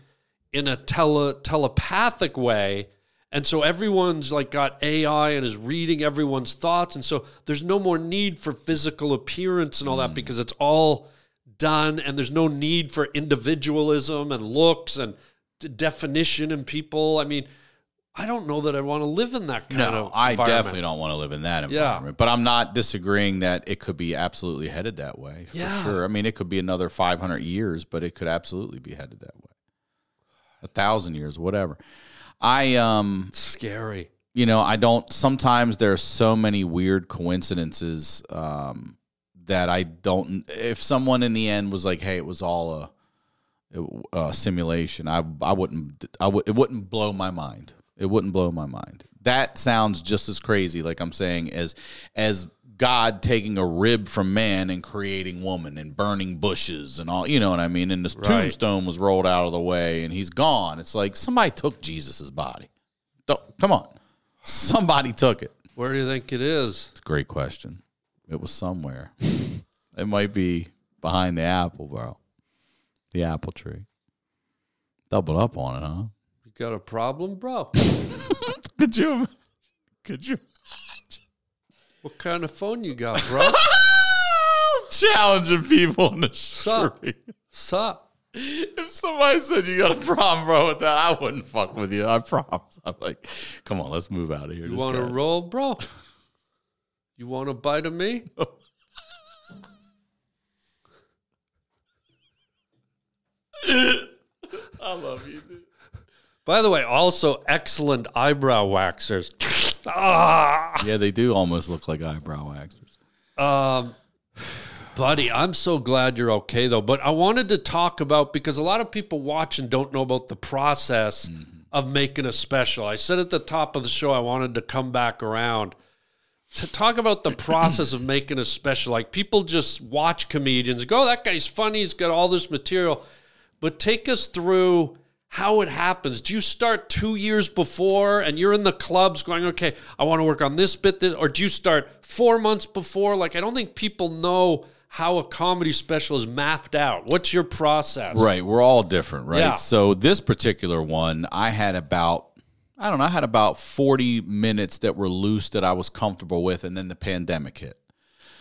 in a tele, telepathic way. And so everyone's like got AI and is reading everyone's thoughts. And so there's no more need for physical appearance and all that hmm. because it's all done and there's no need for individualism and looks and definition in people. I mean I don't know that I want to live in that kind No, of I definitely don't want to live in that Yeah. environment. But I'm not disagreeing that it could be absolutely headed that way for Yeah. sure. I mean, it could be another 500 years, but it could absolutely be headed that way. A thousand years, whatever. I um scary you know, I don't. Sometimes there's so many weird coincidences um, that I don't. If someone in the end was like, "Hey, it was all a, a simulation," I I wouldn't. I would. It wouldn't blow my mind. It wouldn't blow my mind. That sounds just as crazy, like I'm saying, as as God taking a rib from man and creating woman and burning bushes and all. You know what I mean? And this tombstone was rolled out of the way and he's gone. It's like somebody took Jesus's body. Don't, come on. Somebody took it. Where do you think it is? It's a great question. It was somewhere. it might be behind the apple, bro. The apple tree. Doubled up on it, huh? You got a problem, bro? Could you? Could you? what kind of phone you got, bro? Challenging people in the Sup? street. Sup? If somebody said you got a problem, bro, with that, I wouldn't fuck with you. I promise. I'm like, come on, let's move out of here. You This want to roll, bro? You want a bite of me? Oh. I love you. Dude. By the way, also excellent eyebrow waxers. ah, Yeah, they do almost look like eyebrow waxers. um, buddy, I'm so glad you're okay though. But I wanted to talk about because a lot of people watch and don't know about the process of making a special. I said at the top of the show I wanted to come back around to talk about the process of making a special. Like people just watch comedians, go, "Oh, that guy's funny. He's got all this material," but take us through how it happens. Do you start two years before and you're in the clubs going, okay, I want to work on this bit, this, or do you start four months before? Like, I don't think people know how a comedy special is mapped out. What's your process? Right. We're all different, right? Yeah. So this particular one, I had about I don't know, I had about 40 minutes that were loose that I was comfortable with and then the pandemic hit.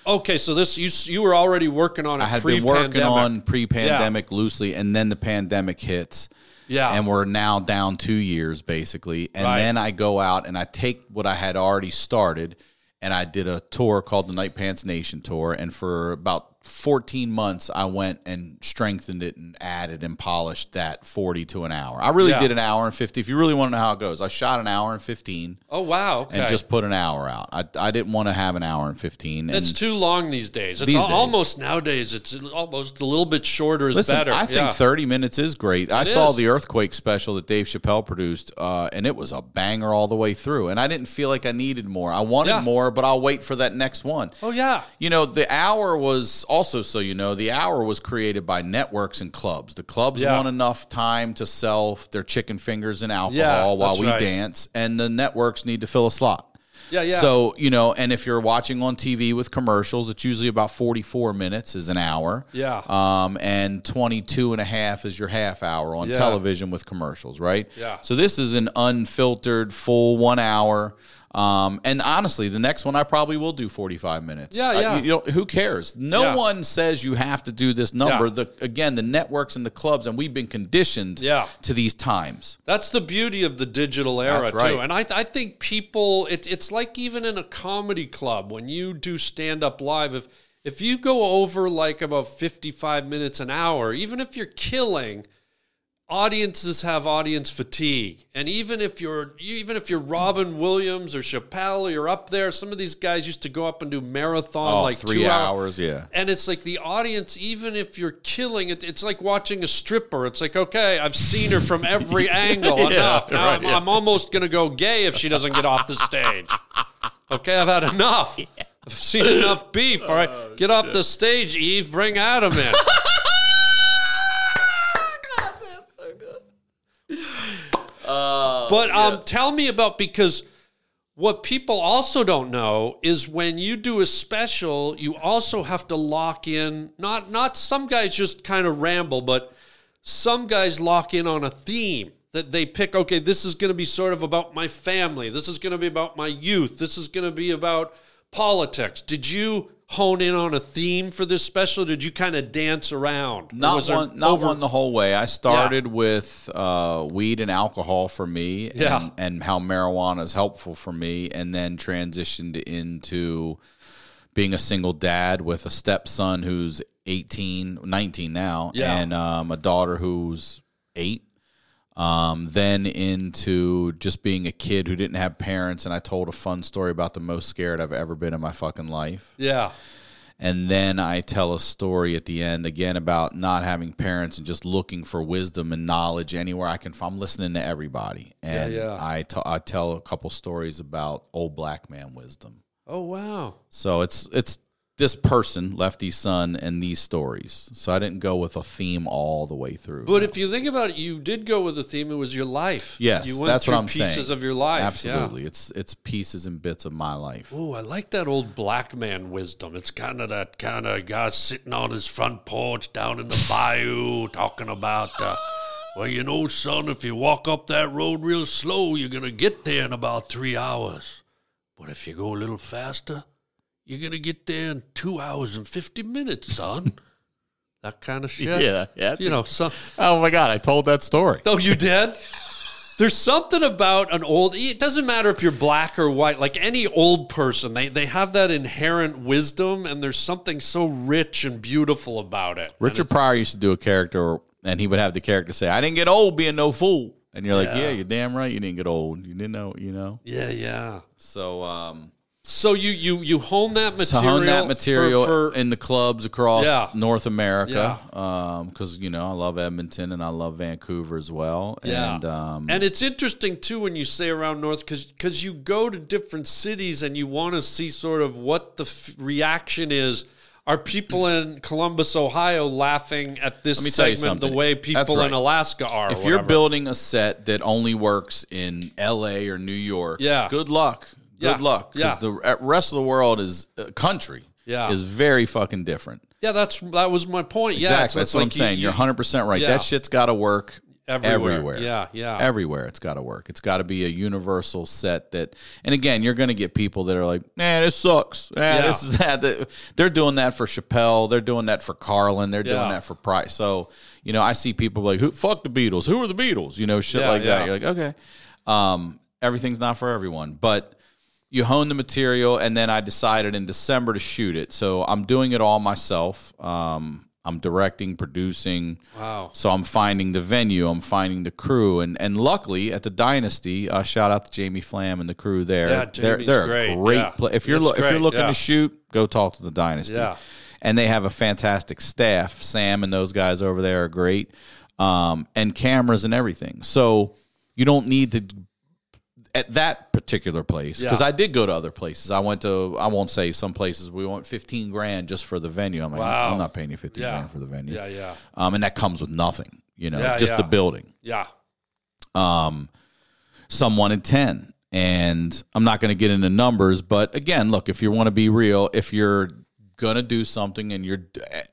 Okay, so this you you were already working on it I had been working on pre-pandemic loosely and then the pandemic hits. Yeah. And we're now down 2 years basically. And Right. then I go out and I take what I had already started and I did a tour called the Night Pants Nation tour and for about 14 months I went and strengthened it and added and polished that 40 to an hour. I really Yeah. did an hour and 50. If you really want to know how it goes, I shot an hour and 15 Oh wow, okay. and just put an hour out. I, I didn't want to have an hour and 15. It's and too long these days. It's These al- days. almost nowadays. It's almost a little bit shorter is Listen, better. I think Yeah. 30 minutes is great. I saw is. the Earthquake special that Dave Chappelle produced, uh, and it was a banger all the way through. And I didn't feel like I needed more. I wanted Yeah. more, but I'll wait for that next one. Oh yeah. You know, the hour was also so you know, the hour was created by networks and clubs. The clubs Yeah. want enough time to sell their chicken fingers and alcohol Yeah, while we right. dance, and the networks need to fill a slot. Yeah, yeah. So, you know, and if you're watching on TV with commercials, it's usually about 44 minutes is an hour. Yeah. Um, and 22 and a half is your half hour on Yeah. television with commercials, right? Yeah. So this is an unfiltered full one hour. Um, and honestly, the next one I probably will do 45 minutes. Yeah, yeah. you, you know, who cares? No Yeah. one says you have to do this number. Yeah. The again, the networks and the clubs, and we've been conditioned Yeah. to these times. That's the beauty of the digital era That's too. And I, I think people, it, it's like even in a comedy club when you do stand up live. If if you go over like about fifty five minutes an hour, even if you're killing, audiences have audience fatigue. And even if you're even if you're Robin Williams or Chappelle, you're up there. Some of these guys used to go up and do marathon Oh, like three two hour- hours, yeah. and it's like the audience, even if you're killing it, it's like watching a stripper. It's like, okay, I've seen her from every angle. Yeah, enough. Now right, I'm, yeah. I'm almost going to go gay if she doesn't get off the stage. Okay, I've had enough. I've seen enough beef. All right, get off the stage, Eve. Bring Adam in. but um, tell me about because what people also don't know is when you do a special, you also have to lock in. Not not some guys just kind of ramble, but some guys lock in on a theme that they pick. Okay, this is going to be sort of about my family. This is going to be about my youth. This is going to be about politics. Did you hone in on a theme for this special? Did you kind of dance around? Not one, not over- one the whole way. I started with uh, weed and alcohol for me, and, Yeah. and how marijuana is helpful for me, and then transitioned into being a single dad with a stepson who's 18, 19 now, Yeah. and um, a daughter who's eight. Um, then into just being a kid who didn't have parents, and I told a fun story about the most scared I've ever been in my fucking life. Yeah. And then I tell a story at the end again about not having parents and just looking for wisdom and knowledge anywhere I can. find. I'm listening to everybody, and yeah. I t- I tell a couple stories about old black man wisdom. Oh wow. So it's it's this person, Lefty's son, and these stories. So I didn't go with a theme all the way through. But if you think about it, you did go with the theme. It was your life. yes, you went that's what I'm pieces saying. of your life. yeah. Absolutely, it's it's pieces and bits of my life. Oh, I like that old black man wisdom. It's kind of that kind of guy sitting on his front porch down in the bayou talking about, uh, well, you know, son, if you walk up that road real slow, you're going to get there in about three hours. But if you go a little faster, you're going to get there in two hours and 50 minutes, son. that kind of shit. Yeah, yeah. You know, some, oh my god, I told that story. Oh, you did? There's something about an old. It doesn't matter if you're black or white. Like any old person, they they have that inherent wisdom, and there's something so rich and beautiful about it. Richard Pryor used to do a character, and he would have the character say, "I didn't get old being no fool," and you're like, "Yeah, you're damn right, you didn't get old. You didn't know, you know." Yeah, yeah. So, um, So you you you hone that material. hone that material for, in the clubs across Yeah. North America, because you know I love Edmonton and I love Vancouver as well. Yeah. And um, and it's interesting too when you say around north because because you go to different cities and you want to see sort of what the f- reaction is are people in Columbus, Ohio, laughing at this me tell you segment the way people right. in Alaska are? if you're building a set that only works in L.A. or New York, Yeah. good luck. Good Yeah. luck. Yeah. Because the uh, rest of the world is uh, country. Yeah. is very fucking different. yeah, that's that was my point. Yeah, exactly. it's- That's it's what like I'm saying. you- You're 100 percent right. Yeah. That shit's got to work Everywhere. everywhere. Yeah, yeah. Everywhere it's got to work. It's got to be a universal set that. And again, you're going to get people that are like, "Man, this sucks. Eh, Yeah. This is that." They're doing that for Chappelle. They're doing that for Carlin. They're Yeah. doing that for Price. So you know, I see people like, "Who fuck the Beatles? Who are the Beatles?" You know, shit Yeah, like yeah. that. You're like, okay, um, everything's not for everyone, but you hone the material and then i decided in december to shoot it. So i'm doing it all myself. Um, i'm directing producing. Wow. so i'm finding the venue i'm finding the crew and and luckily at the dynasty uh, shout out to jamie flam and the crew there. Yeah, they're, Jamie's they're a great, great yeah. pla- if you're lo- if you're looking yeah. to shoot go talk to the dynasty. Yeah. and they have a fantastic staff. Sam and those guys over there are great. Um, and cameras and everything. So you don't need to at that particular place because Yeah. I did go to other places. I went to I won't say some places we want fifteen grand just for the venue. I'm like, Wow. I'm not paying you fifteen Yeah. grand for the venue. Yeah, yeah, Um, and that comes with nothing, you know, Yeah, just the building. yeah. Um, some wanted ten, and I'm not going to get into numbers, but again, look, if you want to be real, if you're gonna do something and you're eh,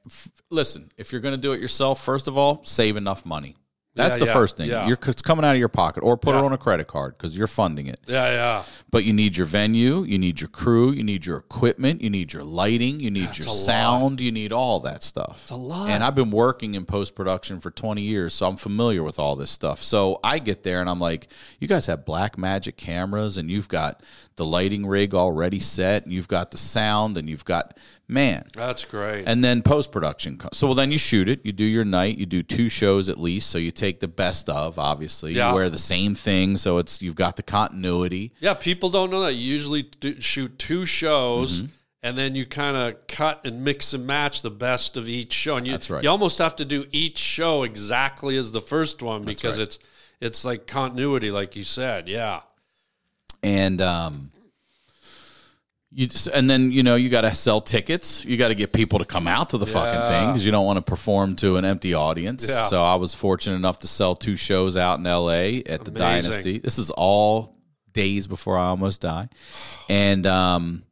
listen, if you're gonna do it yourself, first of all, save enough money. That's Yeah, the yeah, first thing. yeah. You're it's coming out of your pocket, or put it on a credit card because you're funding it. Yeah, yeah. But you need your venue, you need your crew, you need your equipment, you need your lighting, you need your a lot. sound, you need all that stuff. a lot. And I've been working in post production for 20 years, so I'm familiar with all this stuff. So I get there and I'm like, you guys have black magic cameras and you've got the lighting rig already set, and you've got the sound, and you've got man. That's great. And then post production. So well, then you shoot it. You do your night. You do two shows at least. So you take the best of. Obviously, Yeah. you wear the same thing. So it's you've got the continuity. yeah, people don't know that. You usually do, shoot two shows. Mm-hmm. And then you kind of cut and mix and match the best of each show, and you That's right. you almost have to do each show exactly as the first one because right. it's it's like continuity, like you said. Yeah, and um you just, and then you know you got to sell tickets you got to get people to come out to the fucking thing because you don't want to perform to an empty audience Yeah. so i was fortunate enough to sell two shows out in la at the dynasty this is all days before i almost die and um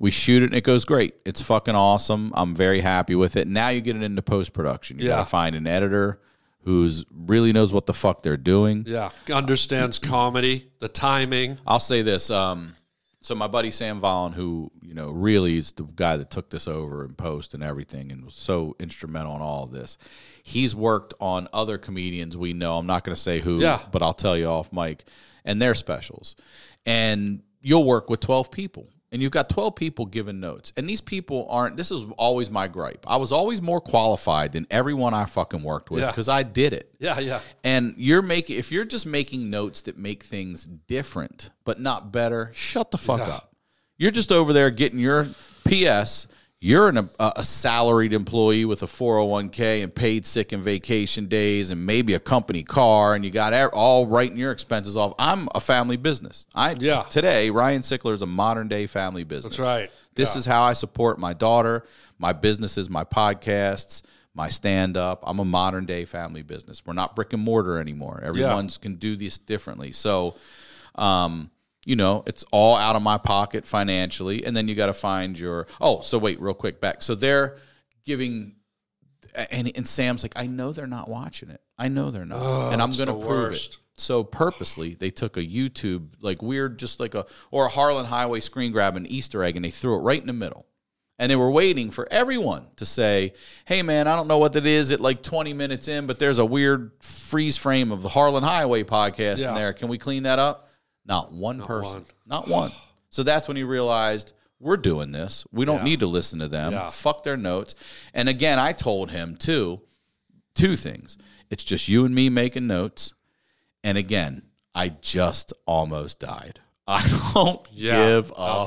we shoot it and it goes great it's fucking awesome i'm very happy with it now you get it into post-production you Yeah. got to find an editor who's really knows what the fuck they're doing yeah. Understands comedy, the timing. I'll say this. Um, so my buddy Sam Vollen, who you know really is the guy that took this over and post and everything, and was so instrumental in all of this. He's worked on other comedians we know. I'm not going to say who, Yeah. but I'll tell you off mic, and their specials. And you'll work with 12 people, and you've got 12 people giving notes, and these people aren't. This is always my gripe. I was always more qualified than everyone I fucking worked with Yeah. because I did it. Yeah, yeah, And you're making if you're just making notes that make things different but not better, shut the fuck up. You're just over there getting your PS. You're an, a, a salaried employee with a 401k and paid sick and vacation days and maybe a company car and you got all writing your expenses off. I'm a family business. I Yeah. today Ryan Sickler is a modern day family business. That's right. This Yeah. is how I support my daughter, my businesses, my podcasts, my stand up. I'm a modern day family business. We're not brick and mortar anymore. Everyone's can do this differently. So, um, you know, it's all out of my pocket financially. And then you got to find your, oh, so wait, real quick back. So they're giving, and, and Sam's like, I know they're not watching it. I know they're not. Oh, and I'm going to prove worst. it. So purposely, they took a YouTube like weird, just like a or a Harland Highway screen grab, an Easter egg, and they threw it right in the middle. And they were waiting for everyone to say, "Hey, man, I don't know what that is." At like 20 minutes in, but there's a weird freeze frame of the Harland Highway podcast Yeah. in there. Can we clean that up? Not one person, one. not one. So that's when he realized we're doing this. We don't Yeah. need to listen to them. Yeah. Fuck their notes. And again, I told him too two things. It's just you and me making notes. And again, I just almost died. I don't Yeah. give a oh,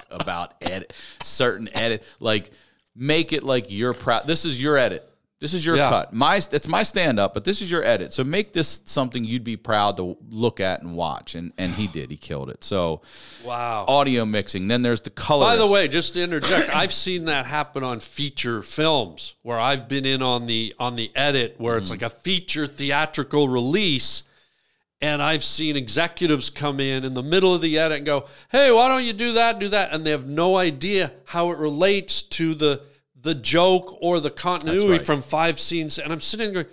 fuck about edit certain edit. Like make it like you're proud. This is your edit. This is your Yeah. cut. My it's my stand up, but this is your edit. So make this something you'd be proud to look at and watch. And and he did. He killed it. So Wow. audio mixing. Then there's the color. By the way, just to interject, I've seen that happen on feature films where I've been in on the on the edit where Mm. it's like a feature theatrical release and I've seen executives come in in the middle of the edit and go, "Hey, why don't you do that, do that?" and they have no idea how it relates to the the joke or the continuity right. from five scenes and I'm sitting there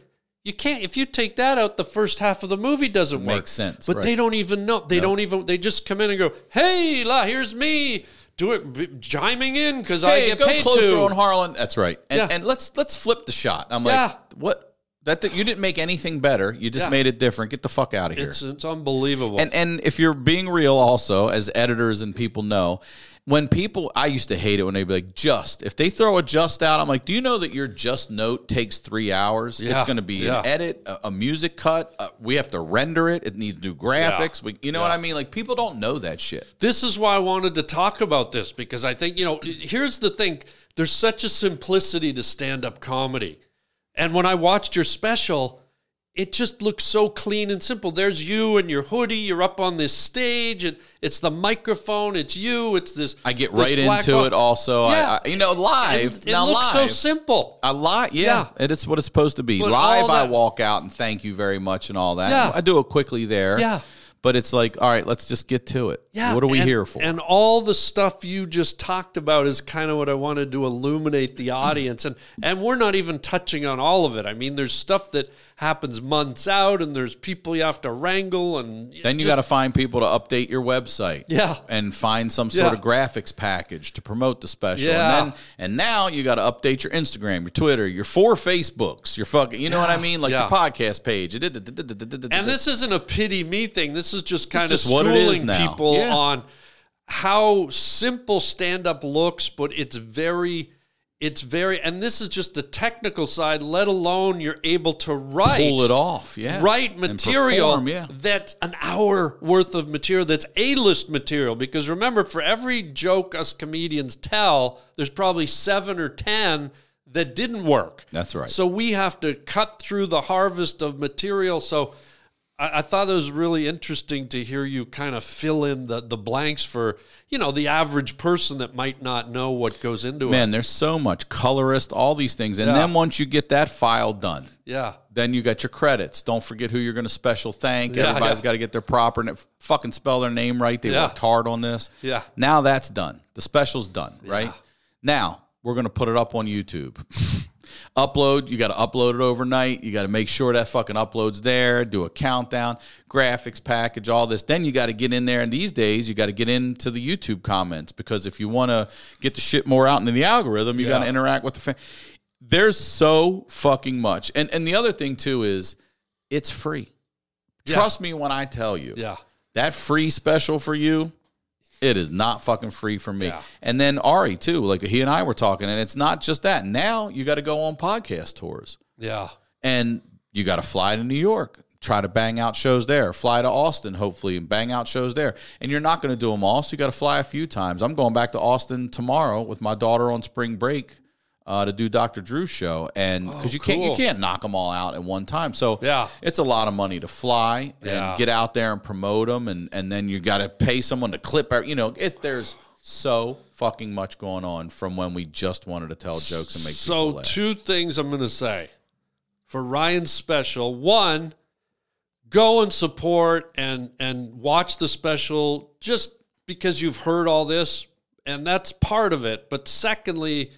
you can't if you take that out the first half of the movie doesn't work. Makes sense, But right. they don't even know. They don't even they just come in and go, "Hey, la, here's me." Do it b- chiming in I Hey, get go paid closer to. on Harland. That's right. And, Yeah. and let's let's flip the shot. I'm like, Yeah. what? That you didn't make anything better. You just Yeah. made it different. Get the fuck out of here. it's it's unbelievable. And and if you're being real, also as editors and people know, when people I used to hate it when they'd be like just if they throw a just out, I'm like, do you know that your just note takes three hours? Yeah, It's going to be yeah. an edit, a, a music cut. Uh, we have to render it. It needs new graphics. We, you know what I mean? Like people don't know that shit. this is why I wanted to talk about this because I think, you know, here's the thing there's such a simplicity to stand up comedy. And when I watched your special, it just looks so clean and simple. There's you and your hoodie, you're up on this stage, and it's the microphone, it's you, it's this. I get this right into box. it. Also, Yeah. I, I, you know, live It, it now looks so simple. A lot, yeah. It is what it's supposed to be. But Live, all I walk out and thank you very much and all that. Yeah. I do it quickly there. Yeah. But it's like, all right, let's just get to it. Yeah. What are we and- here for? And all the stuff you just talked about is kind of what I wanted to illuminate the audience. And and we're not even touching on all of it. I mean, there's stuff that happens months out, and there's people you have to wrangle, and then you just- got to find people to update your website. Yeah. And find some sort Yeah. of graphics package to promote the special. Yeah. And then and now you got to update your Instagram, your Twitter, your four Facebooks, your fucking, you know what I mean? Like Yeah. your podcast page. And And this isn't a pity me thing. This is just kind just of what it is schooling now. people Yeah. on how simple stand up looks, but it's very it's very and this is just the technical side, let alone you're able to write pull it off. Yeah. write material perform, yeah. that's an hour worth of material that's A-list material because remember for every joke us comedians tell there's probably 7 or 10 that didn't work. That's right. So we have to cut through the harvest of material so I, I thought it was really interesting to hear you kind of fill in the, the blanks for, you know, the average person that might not know what goes into Man, it. Man, there's so much colorist, all these things. And Yeah. then once you get that file done, Yeah. then you got your credits. Don't forget who you're going to special thank. Yeah, Everybody's yeah. got to get their proper and fucking spell their name right. They worked hard on this. Yeah. Now that's done. The special's done, right? Now we're going to put it up on YouTube. upload, you got to upload it overnight. You got to make sure that fucking upload's there, do a countdown, graphics package, all this. Then you got to get in there. And these days, you got to get into the YouTube comments because if you want to get the shit more out into the algorithm, you got to interact with the fan. There's so fucking much. And and the other thing too is it's free. Trust me when I tell you. Yeah. That free special for you, it is not fucking free for me. Yeah. And then Ari too, like he and I were talking, and it's not just that. Now you got to go on podcast tours, Yeah. and you got to fly to New York, try to bang out shows there. Fly to Austin, hopefully, and bang out shows there. And you're not going to do them all, so you got to fly a few times. I'm going back to Austin tomorrow with my daughter on spring break. Uh, to do Dr. Drew's show, and because you can't you Oh, can't knock them all out at one time, so Yeah. it's a lot of money to fly and Yeah. get out there and promote them, and and then you got to pay someone to clip. out- You know, it there's so fucking much going on from when we just wanted to tell jokes and make So two things I'm going to say for Ryan's special. One, go and support and and watch the special just because you've heard all this and that's part of it. But secondly,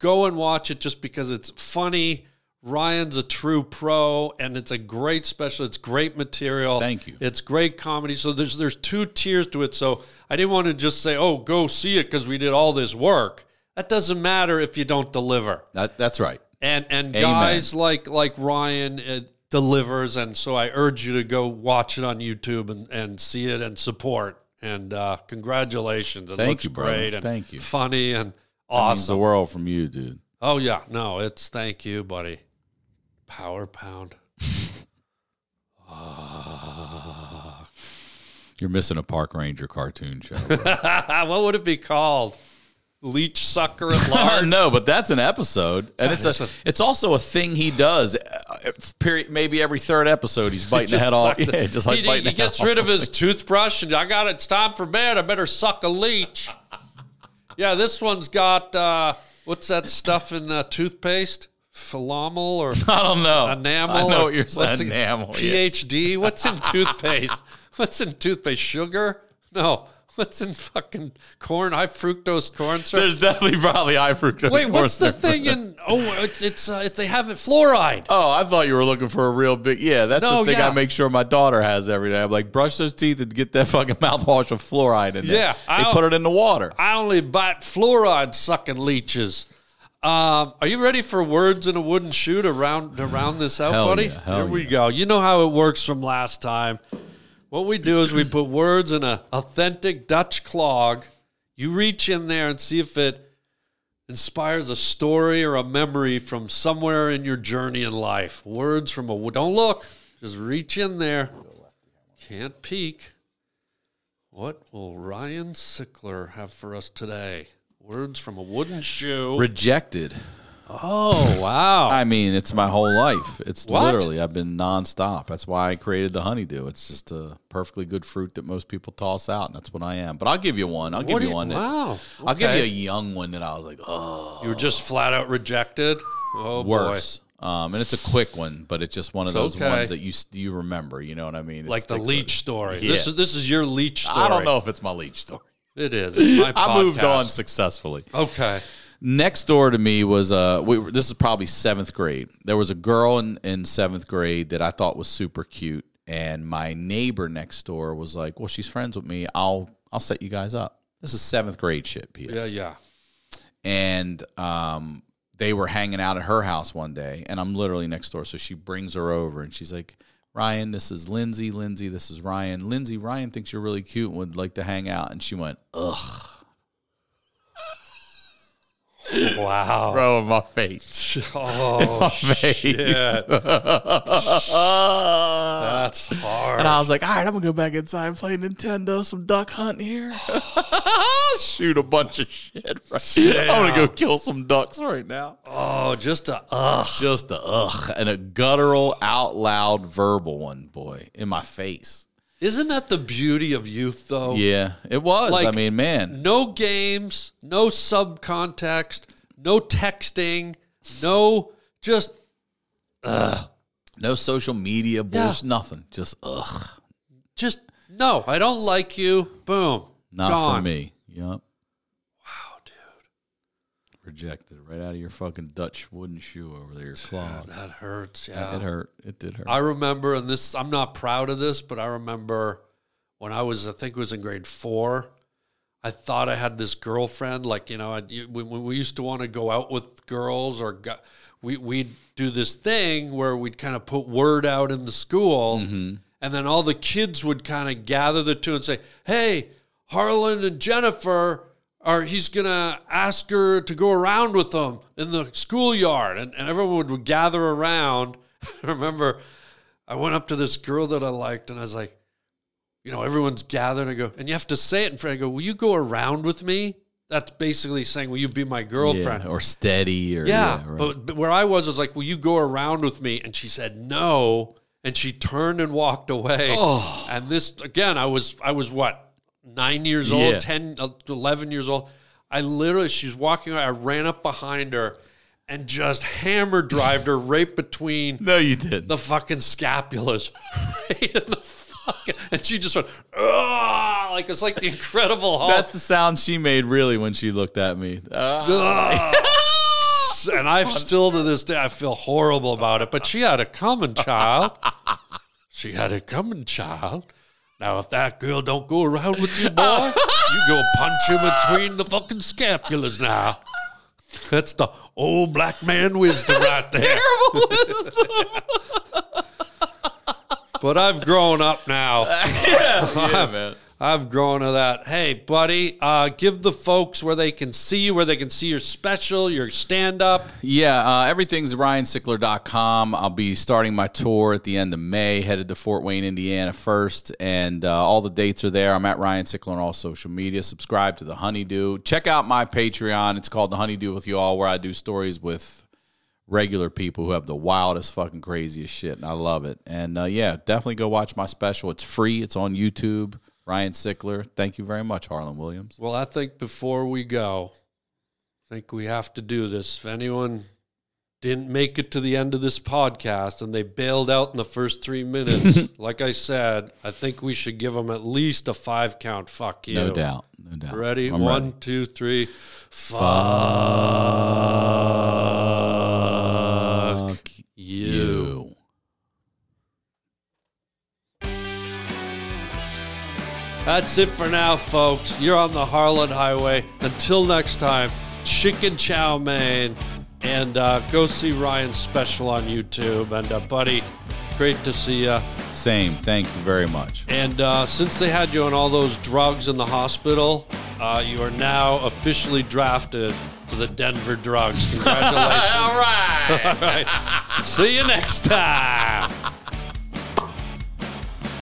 go and watch it just because it's funny. Ryan's a true pro and it's a great special. It's great material. Thank you. It's great comedy. So there's there's two tiers to it. So I didn't want to just say, "Oh, go see it because we did all this work." That doesn't matter if you don't deliver That, that's right. and and Amen. guys like like Ryan uh, delivers, and so I urge you to go watch it on YouTube and, and see it and support. And uh, congratulations! It Thank looks you, great and Thank you. funny and Means the world from you, dude. Oh yeah, no, it's thank you, buddy. Power pound. You're missing a park ranger cartoon show. bro. what would it be called? leech sucker at large. don't but that's an episode, and it's a it's also a thing he does. uh, Period. Maybe every third episode, he's biting the Just head off. sucks it. Yeah, just like he, biting he the gets head rid of his toothbrush and I got it. It's time for bed. I better suck a leech. Yeah, this one's got uh, what's that stuff in uh, toothpaste? Philomel or I don't know. enamel? I know what you're saying. Enamel. PhD. What's in toothpaste? what's in toothpaste? Sugar? No. What's in fucking corn? High fructose corn syrup. There's definitely probably high fructose. Wait, what's the syrup. thing in? Oh, it's, it's uh, they have it fluoride. Oh, I thought you were looking for a real big. Yeah, that's No, the thing yeah. I make sure my daughter has every day. I'm like, brush those teeth and get that fucking mouthwash with fluoride in there. Yeah, they I- put it in the water. I only bite fluoride sucking leeches. Um, are you ready for words in a wooden shoe to round to round this out, Hell buddy? yeah, Here we yeah. go. You know how it works from last time. What we do is we put words in a authentic Dutch clog. You reach in there and see if it inspires a story or a memory from somewhere in your journey in life. Words from a don't look, just reach in there. Can't peek. What will Ryan Sickler have for us today? Words from a wooden shoe. Rejected. Oh wow! I mean, it's my whole life. It's What? literally I've been nonstop. That's why I created the honeydew. It's just a perfectly good fruit that most people toss out, and that's what I am. But I'll give you one. I'll give What do you you- one. That, wow. I'll give you a young one that I was like, oh, you were just flat out rejected. Oh worse. Um, and it's a quick one, but it's just one of It's those okay. ones that you you remember. You know what I mean? It like the sticks with leech story. Yeah. This is this is your leech story. I don't know if it's my leech story. It is. It's my I moved on successfully. Okay. Next door to me was uh, we, were- this is probably seventh grade. There was a girl in, in seventh grade that I thought was super cute, and my neighbor next door was like, "Well, she's friends with me. I'll I'll set you guys up." This is seventh grade shit, Peter. Yeah, yeah. And um, they were hanging out at her house one day, and I'm literally next door. So she brings her over, and she's like, "Ryan, this is Lindsay. Lindsay, this is Ryan. Lindsay, Ryan thinks you're really cute and would like to hang out." And she went, "Ugh." Wow. Bro, in my face. Oh, my face. shit. That's hard. And I was like, all right, I'm gonna go back inside and play Nintendo, some duck hunt here. Shoot a bunch of shit. Right. I'm gonna go kill some ducks right now. oh, just a ugh. Just a ugh and a guttural, out loud, verbal one, boy, in my face. Isn't that the beauty of youth, though? Yeah, it was. Like- I mean, man, No games, no subcontext, no texting, no just ugh. no social media bullshit, nothing. Just ugh, just no. I don't like you. Boom. not Gone. for me. Yup. Rejected right out of your fucking Dutch wooden shoe over there, your clog. that hurts. Yeah. It hurt. It did hurt. I remember, and this I'm not proud of this, but I remember when I was, I think it was in grade four. I thought I had this girlfriend. Like you know, I, you- when, when we used to want to go out with girls, or go, we we'd do this thing where we'd kind of put word out in the school, mm-hmm. and then all the kids would kind of gather the two and say, "Hey, Harland and Jennifer." Or he's gonna ask her to go around with them in the schoolyard, and, and everyone would gather around. I remember I went up to this girl that I liked, and I was like, you know, everyone's gathered. I go, and you have to say it in front. I go, will you go around with me? That's basically saying, will you be my girlfriend? Yeah, or steady or Yeah, yeah, right. but, but where I was was like, "Will you go around with me?" And she said no, and she turned and walked away. Oh. And this again, I was I was what nine years old, Yeah. 10, uh, 11 years old. I literally, she's walking. I ran up behind her and just hammer drived her right between no, you didn't. the fucking scapulas, right in the fucking, and she just went, "Ugh," like it's like the Incredible Hulk. That's the sound she made really when she looked at me. Ah. and I still to this day I feel horrible about it. But she had a coming child. She had a coming child. Now, if that girl don't go around with you, boy, you go punch him between the fucking scapulas now. That's the old black man wisdom right there. Terrible wisdom. but I've grown up now. yeah, man. I've grown to that. Hey, buddy, uh, give the folks where they can see you, where they can see your special, your stand up. Yeah, uh, everything's ryansickler.com. I'll be starting my tour at the end of May, headed to Fort Wayne, Indiana first, and uh, all the dates are there. I'm at Ryan Sickler on all social media. Subscribe to the Honeydew. Check out my Patreon. It's called the Honeydew with you all, where I do stories with regular people who have the wildest, fucking craziest shit, and I love it. And uh, yeah, definitely go watch my special. It's free. It's on YouTube. Ryan Sickler. Thank you very much, Harland Williams. Well, I think before we go, I think we have to do this. If anyone didn't make it to the end of this podcast and they bailed out in the first three minutes, like I said, I think we should give them at least a five count fuck you. No doubt. No doubt. Ready? I'm One, ready. two, three. Fuck, Fuck That's it for now, folks. You're on the Harland Highway. Until next time, chicken chow mein. And uh, go see Ryan's special on YouTube. And, uh, buddy, great to see you. Same. Thank you very much. And uh, since they had you on all those drugs in the hospital, uh, you are now officially drafted to the Denver Drugs. Congratulations. All right. all right. See you next time.